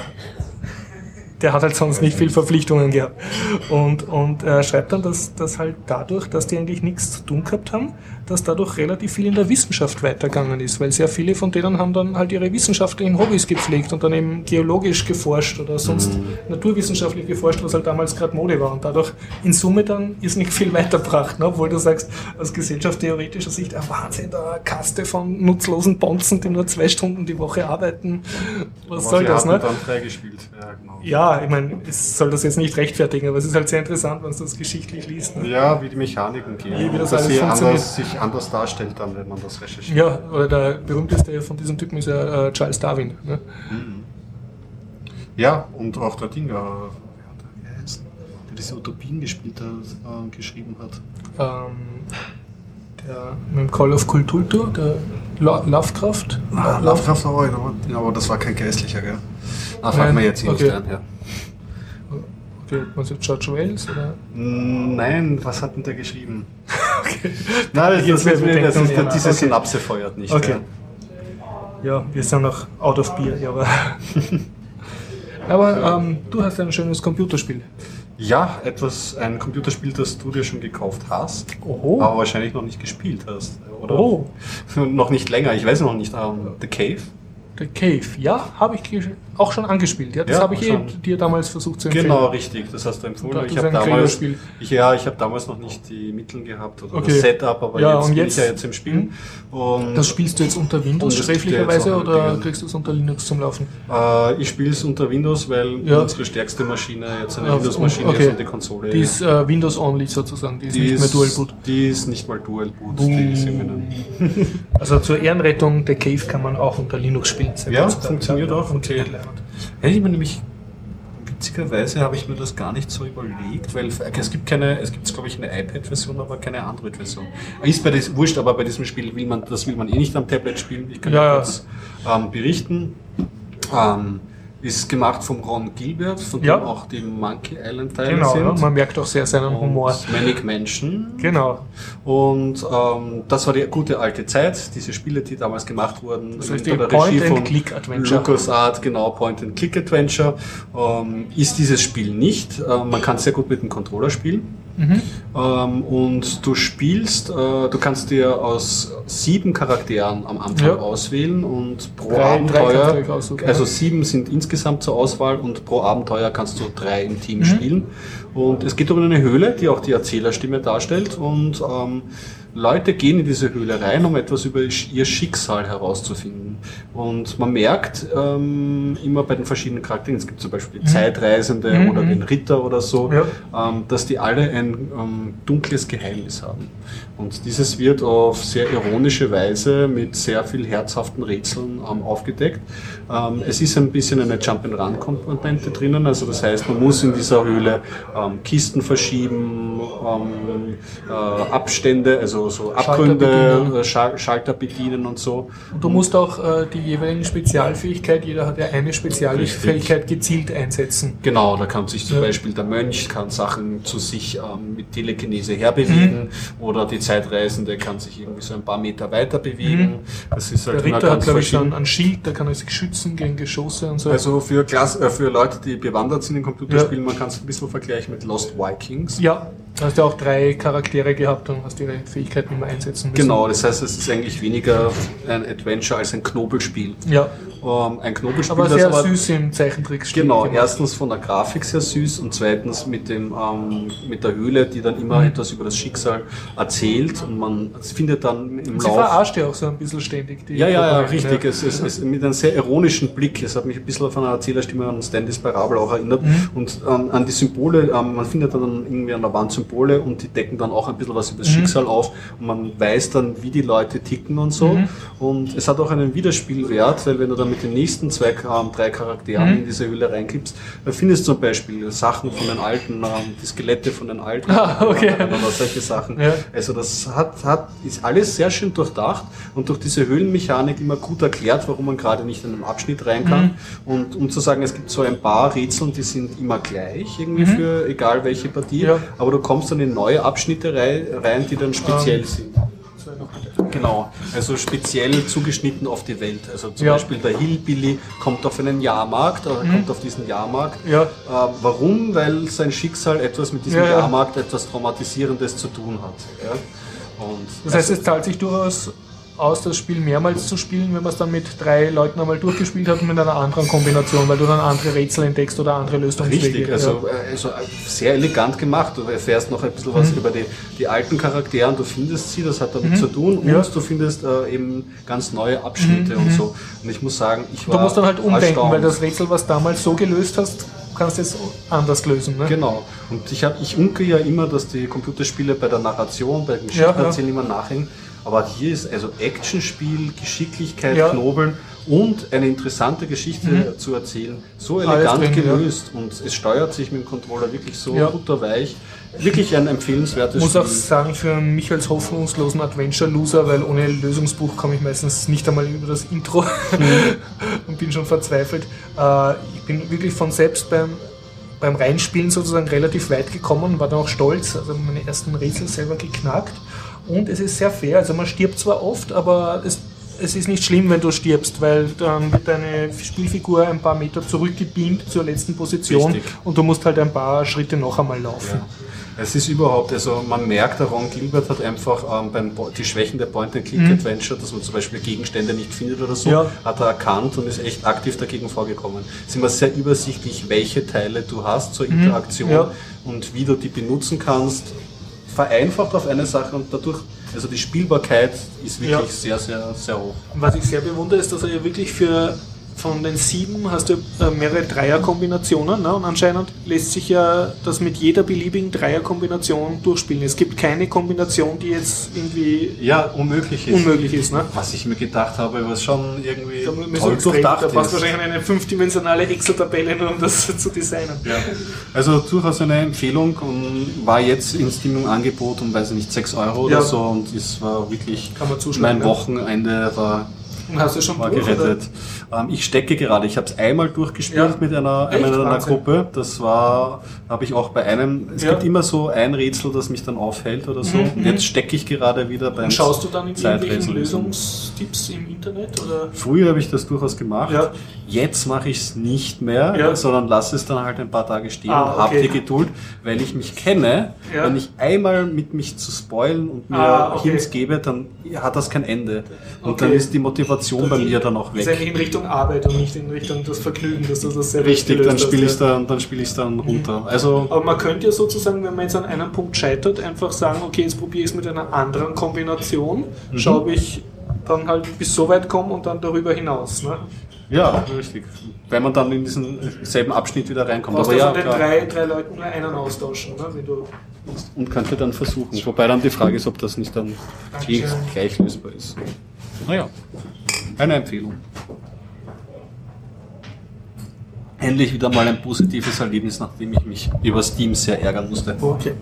der hat halt sonst nicht viel Verpflichtungen gehabt. Und, und er schreibt dann, dass, dass halt dadurch, dass die eigentlich nichts zu tun gehabt haben, dass dadurch relativ viel in der Wissenschaft weitergegangen ist, weil sehr viele von denen haben dann halt ihre wissenschaftlichen Hobbys gepflegt und dann eben geologisch geforscht oder sonst naturwissenschaftlich geforscht, was halt damals gerade Mode war und dadurch in Summe dann ist nicht viel weitergebracht, ne? obwohl du sagst, aus gesellschaftstheoretischer Sicht, ein Wahnsinn, da Kaste von nutzlosen Bonzen, die nur zwei Stunden die Woche arbeiten. Was aber soll das, ne? Dann freigespielt. Ja, genau. ja, ich meine, es soll das jetzt nicht rechtfertigen, aber es ist halt sehr interessant, wenn du das geschichtlich liest. Ne? Ja, wie die Mechaniken gehen. Wie, das alles funktioniert. sich anders darstellt dann, wenn man das recherchiert. Ja, oder der berühmteste von diesem Typen ist ja äh, Charles Darwin. Ne? Mhm. Ja, und auch der Ding, äh, der diese Utopien gespielt hat, äh, geschrieben hat. Ähm, der mit dem Call of Kultur, der Lo Lovecraft. Ah, Lovecraft war aber, aber das war kein Geistlicher, gell? Ah, fragt man jetzt okay. An, ja. Okay, was ist George Wells? Oder? Nein, was hat denn der geschrieben? okay. Nein, das, das, das, das ist, diese. Synapse feuert nicht. Okay. Ja. wir sind noch out of beer, ja, aber. aber ähm, du hast ein schönes Computerspiel. Ja, etwas, ein Computerspiel, das du dir schon gekauft hast, Oho. aber wahrscheinlich noch nicht gespielt hast. Oder oh. noch nicht länger, ich weiß noch nicht. Um, ähm, The Cave. The Cave. Ja, habe ich gesch- auch schon angespielt. Ja, das Ja, habe ich eh dir damals versucht zu empfehlen. Genau, richtig, das hast du empfohlen. Ich ist habe damals, ich, ja, ich habe damals noch nicht die Mittel gehabt oder Okay. das Setup, aber Ja, jetzt bin jetzt- ich ja jetzt im Spiel. Und Das spielst du jetzt unter Windows sträflicherweise oder kriegst du es unter Linux zum Laufen? äh, ich spiele es unter Windows, weil Ja. unsere stärkste Maschine jetzt eine Windows-Maschine okay. ist und die Konsole. Die ist äh, Windows-only sozusagen, die ist nicht mehr Dual Boot. Die ist nicht mal Dual Boot. Die ist irgendwie Also zur Ehrenrettung, der Cave kann man auch unter Linux spielen. Ja, funktioniert auch, Funktioniert leibend. Hätte ich mir nämlich witzigerweise habe ich mir das gar nicht so überlegt, weil es gibt keine, es gibt glaube ich eine iPad-Version, aber keine Android-Version. Ist bei das wurscht, aber bei diesem Spiel will man, das will man eh nicht am Tablet spielen. Ich kann Ja, ja. kurz ähm, berichten. Ähm, ist gemacht vom Ron Gilbert, von Ja. dem auch die Monkey Island Teile Genau, sind. man merkt auch sehr seinen Humor. Und Manic Mansion. Genau. Und ähm, das war die gute alte Zeit, diese Spiele, die damals gemacht wurden. Das heißt, die der Regie von Point-and-Click-Adventure. LucasArt, genau, Point-and-Click-Adventure. Ähm, ist dieses Spiel nicht. Ähm, man kann sehr gut mit dem Controller spielen. Mhm. Ähm, und du spielst, äh, du kannst dir aus sieben Charakteren am Anfang Ja. auswählen und pro Drei- drei Abenteuer, euch aussuchen. also sieben sind insgesamt zur Auswahl und pro Abenteuer kannst du drei im Mhm. Team spielen. Und es geht um eine Höhle, die auch die Erzählerstimme darstellt und ähm, Leute gehen in diese Höhle rein, um etwas über ihr Schicksal herauszufinden. Und man merkt ähm, immer bei den verschiedenen Charakteren, es gibt zum Beispiel die Zeitreisende Mhm. oder den Ritter oder so, Ja. ähm, dass die alle ein ähm, dunkles Geheimnis haben. Und dieses wird auf sehr ironische Weise mit sehr viel herzhaften Rätseln ähm, aufgedeckt. Ähm, es ist ein bisschen eine Jump-and-Run-Komponente drinnen, also das heißt, man muss in dieser Höhle ähm, Kisten verschieben, ähm, äh, Abstände, also so Schalter Abgründe, bedienen. äh, Schal Schalter bedienen und so. Und du musst auch äh, die jeweiligen Spezialfähigkeit, jeder hat ja eine Spezialfähigkeit gezielt einsetzen. Genau, da kann sich zum Ja. Beispiel der Mönch kann Sachen zu sich ähm, mit Telekinese herbewegen Mhm. oder die Zeitreisende kann sich irgendwie so ein paar Meter weiter bewegen. Das ist halt Mhm. Der Ritter hat, glaube ich, dann einen Schild, da kann er sich schützen gegen Geschosse und so. Also für, Klass äh, für Leute, die bewandert sind in Computerspielen, man kann es ein bisschen vergleichen mit Lost Vikings. ja, da hast du auch drei Charaktere gehabt und hast ihre Fähigkeiten immer einsetzen müssen. Genau, das heißt, es ist eigentlich weniger ein Adventure als ein Knobelspiel. Ja, Ähm, ein Knobelspiel, aber sehr aber süß im Zeichentrickstil. Genau, gemacht. erstens von der Grafik sehr süß und zweitens mit, dem, ähm, mit der Höhle, die dann Mhm. immer etwas über das Schicksal erzählt und man findet dann im Sie Lauf. verarscht ja auch so ein bisschen ständig. Die Ja, ja, ja, richtig. ja. Es, es, es mit einem sehr ironischen Blick. Es hat mich ein bisschen von einer Erzählerstimme an Standys Parabel auch erinnert. Mhm. Und ähm, an die Symbole, ähm, man findet dann irgendwie an der Wand Symbole und die decken dann auch ein bisschen was über das Mhm. Schicksal auf. Und man weiß dann, wie die Leute ticken und so. Mhm. Und es hat auch einen Wiederspielwert, weil wenn du dann mit den nächsten zwei, ähm, drei Charakteren Mhm. in diese Höhle reinklippst, dann findest du zum Beispiel Sachen von den alten, ähm, die Skelette von den alten. Ah, okay. Oder solche Sachen. Ja. Also das hat, hat, ist alles sehr schön durchdacht und durch diese Höhlenmechanik immer gut erklärt, warum man gerade nicht in einen Abschnitt rein kann. Mhm. Und um zu sagen, es gibt so ein paar Rätseln, die sind immer gleich, irgendwie für egal welche Partie, Mhm. Ja. aber du kommst dann in neue Abschnitte rei- rein, die dann speziell Ähm. sind. Genau, also speziell zugeschnitten auf die Welt. Also zum Ja. Beispiel der Hillbilly kommt auf einen Jahrmarkt, oder Mhm. kommt auf diesen Jahrmarkt. Ja. Äh, warum? Weil sein Schicksal etwas mit diesem Ja, ja. Jahrmarkt, etwas Traumatisierendes zu tun hat. Und Das heißt, es zahlt sich durchaus aus, das Spiel mehrmals zu spielen, wenn man es dann mit drei Leuten einmal durchgespielt hat und mit einer anderen Kombination, weil du dann andere Rätsel entdeckst oder andere Lösungswege. Richtig, also, äh, also äh, sehr elegant gemacht. Du erfährst noch ein bisschen Mhm. was über die, die alten Charaktere und du findest sie, das hat damit zu tun. Und Mhm. Ja. du findest äh, eben ganz neue Abschnitte und so. Und ich muss sagen, ich war Du musst dann halt umdenken, erstaunt. weil das Rätsel, was damals so gelöst hast, kannst du jetzt anders lösen. Ne? Genau. Und ich, hab, ich unke ja immer, dass die Computerspiele bei der Narration, bei den Geschichtenerzählen immer nachhängen. Aber hier ist also Actionspiel, Geschicklichkeit, Ja. Knobeln und eine interessante Geschichte zu erzählen. So elegant drin, ja. gelöst und es steuert sich mit dem Controller wirklich so Ja. butterweich. Wirklich ein empfehlenswertes Ich muss Spiel. auch sagen, für mich als hoffnungslosen Adventure-Loser, weil ohne Lösungsbuch komme ich meistens nicht einmal über das Intro und bin schon verzweifelt. Äh, ich bin wirklich von selbst beim, beim Reinspielen sozusagen relativ weit gekommen und war dann auch stolz. Also meine ersten Rätsel selber geknackt. Und es ist sehr fair. Also man stirbt zwar oft, aber es, es ist nicht schlimm, wenn du stirbst, weil dann wird deine Spielfigur ein paar Meter zurückgebeamt zur letzten Position Richtig. und du musst halt ein paar Schritte noch einmal laufen. Es ist überhaupt, also man merkt, der Ron Gilbert hat einfach ähm, beim Bo- die Schwächen der Point-and-Click-Adventure, dass man zum Beispiel Gegenstände nicht findet oder so, Ja. hat er erkannt und ist echt aktiv dagegen vorgekommen. Es ist immer sehr übersichtlich, welche Teile du hast zur Interaktion Mhm. Ja. und wie du die benutzen kannst. Vereinfacht auf eine Sache und dadurch, also die Spielbarkeit ist wirklich Ja. sehr, sehr, sehr hoch. Was ich sehr bewundere, ist, dass er ja wirklich für von den sieben hast du äh, mehrere Dreierkombinationen ne? und anscheinend lässt sich ja das mit jeder beliebigen Dreierkombination durchspielen. Es gibt keine Kombination, die jetzt irgendwie Ja, unmöglich ist. unmöglich ist. Ne? Was ich mir gedacht habe, was schon irgendwie Da, toll durchdacht da passt ist. wahrscheinlich eine fünfdimensionale Excel-Tabelle, nur um das zu designen. Ja. Also durchaus eine Empfehlung und war jetzt in Steam im Angebot um, weiß ich nicht, 6 Euro oder Ja. so und es war wirklich Kann man zuschlagen, mein ne? Wochenende war, hast du schon war durch, gerettet. Ähm, ich stecke gerade, ich habe es einmal durchgespielt Ja. mit einer, Echt? einer, einer Wahnsinn. Gruppe. Das war, habe ich auch bei einem, es Ja. gibt immer so ein Rätsel, das mich dann aufhält oder so. Mhm, Und jetzt stecke ich gerade wieder beim Und schaust du dann in irgendwelchen. Lösungstipps im Internet? Oder? Früher habe ich das durchaus gemacht. Ja. Jetzt mache ich es nicht mehr, Ja. sondern lasse es dann halt ein paar Tage stehen Ah, und habe okay. die Geduld, weil ich mich kenne. Ja. Wenn ich einmal mit mich zu spoilen und mir Ah, okay. Hints gebe, dann hat das kein Ende. Und Okay. dann ist die Motivation bei mir dann auch Das ist weg. eigentlich in Richtung Arbeit und nicht in Richtung das Vergnügen, dass du das selber Richtig, dann spiele ich dann, dann spiele ich dann runter. Also Aber man könnte ja sozusagen, wenn man jetzt an einem Punkt scheitert, einfach sagen, okay, jetzt probiere ich es mit einer anderen Kombination, Mhm. schau, ob ich dann halt bis so weit komme und dann darüber hinaus. Ne? Ja, richtig. Wenn man dann in diesen selben Abschnitt wieder Du reinkommt. brauchst Aber ja von den klar. drei, drei Leuten nur einen austauschen. Ne? Wenn du und könnte dann versuchen. Wobei dann die Frage ist, ob das nicht dann eh gleich lösbar ist. Naja, eine Empfehlung. Endlich wieder mal ein positives Erlebnis, nachdem ich mich über Steam sehr ärgern musste. Okay.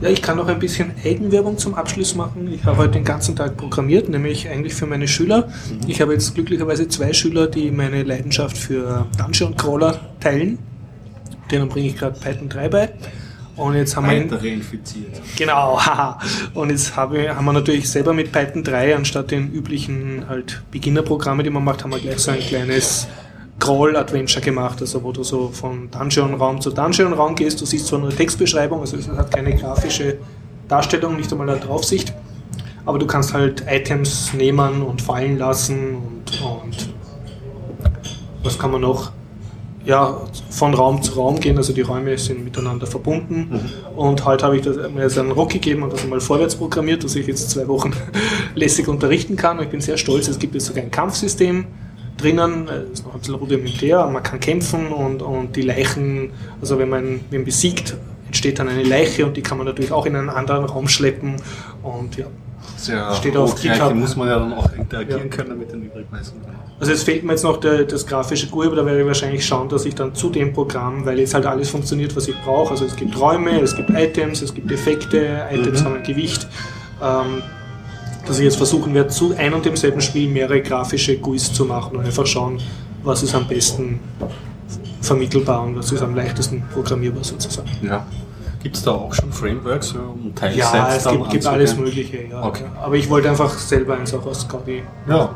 Ja, ich kann noch ein bisschen Eigenwerbung zum Abschluss machen. Ich habe heute den ganzen Tag programmiert, nämlich eigentlich für meine Schüler. Ich habe jetzt glücklicherweise zwei Schüler, die meine Leidenschaft für Dungeon Crawler teilen. Denen bringe ich gerade Python 3 bei. Und jetzt haben wir in, Weitere infiziert. Genau, haha. Und jetzt habe, haben wir natürlich selber mit Python 3 anstatt den üblichen halt Beginnerprogramme, die man macht, haben wir gleich so ein kleines Crawl-Adventure gemacht, also wo du so von Dungeon-Raum zu Dungeon-Raum gehst. Du siehst zwar nur eine Textbeschreibung, also es hat keine grafische Darstellung, nicht einmal eine Draufsicht, aber du kannst halt Items nehmen und fallen lassen und, und was kann man noch? ja, von Raum zu Raum gehen, also die Räume sind miteinander verbunden. Und heute habe ich das, mir jetzt einen Ruck gegeben und das einmal vorwärts programmiert, dass ich jetzt zwei Wochen lässig unterrichten kann. Und ich bin sehr stolz, es gibt jetzt sogar ein Kampfsystem drinnen, äh, ist noch ein bisschen rudimentär, man kann kämpfen und, und die Leichen, also wenn man wen besiegt, entsteht dann eine Leiche und die kann man natürlich auch in einen anderen Raum schleppen und ja. Sehr Steht auf GitHub. muss man ja dann auch interagieren Ja. können mit den übrigen meisten. Also jetzt fehlt mir jetzt noch der, das grafische GUI, aber da werde ich wahrscheinlich schauen, dass ich dann zu dem Programm, weil jetzt halt alles funktioniert, was ich brauche. Also es gibt Räume, es gibt Items, es gibt Effekte, Items Mhm. haben ein Gewicht. Ähm, dass ich jetzt versuchen werde, zu ein und demselben Spiel mehrere grafische GUIs zu machen und einfach schauen, was ist am besten vermittelbar und was ist am leichtesten programmierbar sozusagen. Ja. Gibt es da auch schon Frameworks, um Teilsets Ja, es gibt, gibt alles Mögliche. Ja. Okay. Aber ich wollte einfach selber eins auch aus KW Ja.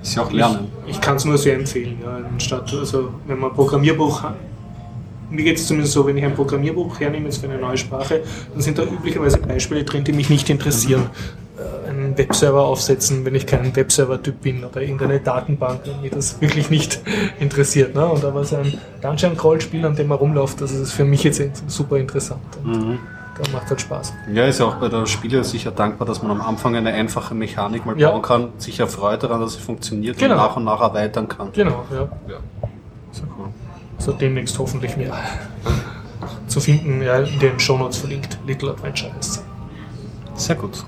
Ist ja auch lernen. Ich, ich kann es nur sehr empfehlen. Ja, anstatt, also wenn man ein Programmierbuch hat, mir geht es zumindest so, wenn ich ein Programmierbuch hernehme jetzt für eine neue Sprache, dann sind da üblicherweise Beispiele drin, die mich nicht interessieren. Äh, Einen Webserver aufsetzen, wenn ich kein Webserver-Typ bin oder irgendeine Datenbank, wenn mich das wirklich nicht interessiert. Ne? Und aber so ein Dungeon Crawl Spiel, an dem man rumläuft, das ist für mich jetzt super interessant. Mhm. da macht halt Spaß. Ja, ist ja auch bei der Spiele sicher dankbar, dass man am Anfang eine einfache Mechanik mal Ja. bauen kann, sich erfreut daran, dass sie funktioniert Genau. und nach und nach erweitern kann. Genau, ja. Ja. Sehr cool. So demnächst hoffentlich mehr zu finden, ja, in den Shownotes verlinkt. Little Adventure heißt sie. Sehr gut.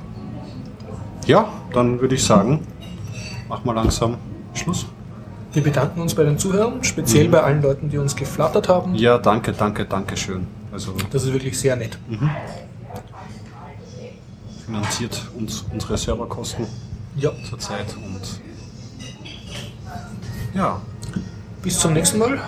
Ja, dann würde ich sagen, mach mal langsam Schluss. Wir bedanken uns bei den Zuhörern, speziell bei allen Leuten, die uns geflattert haben. Ja, danke, danke, danke schön. Also Das ist wirklich sehr nett. finanziert uns unsere Serverkosten Ja. zurzeit und ja. Bis zum nächsten Mal.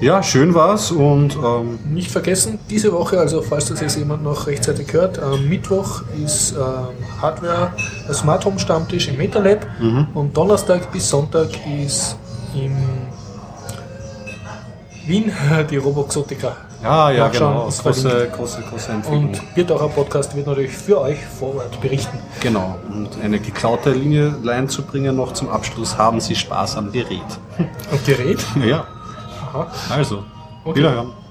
Ja, schön war's und ähm, Nicht vergessen, diese Woche, also falls das jetzt jemand noch rechtzeitig hört, am Mittwoch ist ähm, Hardware Smart Home Stammtisch im MetaLab und Donnerstag bis Sonntag ist im Wien, die Roboxotica. Ja, ja, Nachschauen genau. Große, große, große Empfehlung. Und Biertaucher Podcast wird natürlich für euch vor Ort berichten. Genau. Und eine geklaute Linie Line zu bringen noch zum Abschluss. Haben Sie Spaß am Gerät. Und Gerät? Ja, Also. Okay. Wiederhören.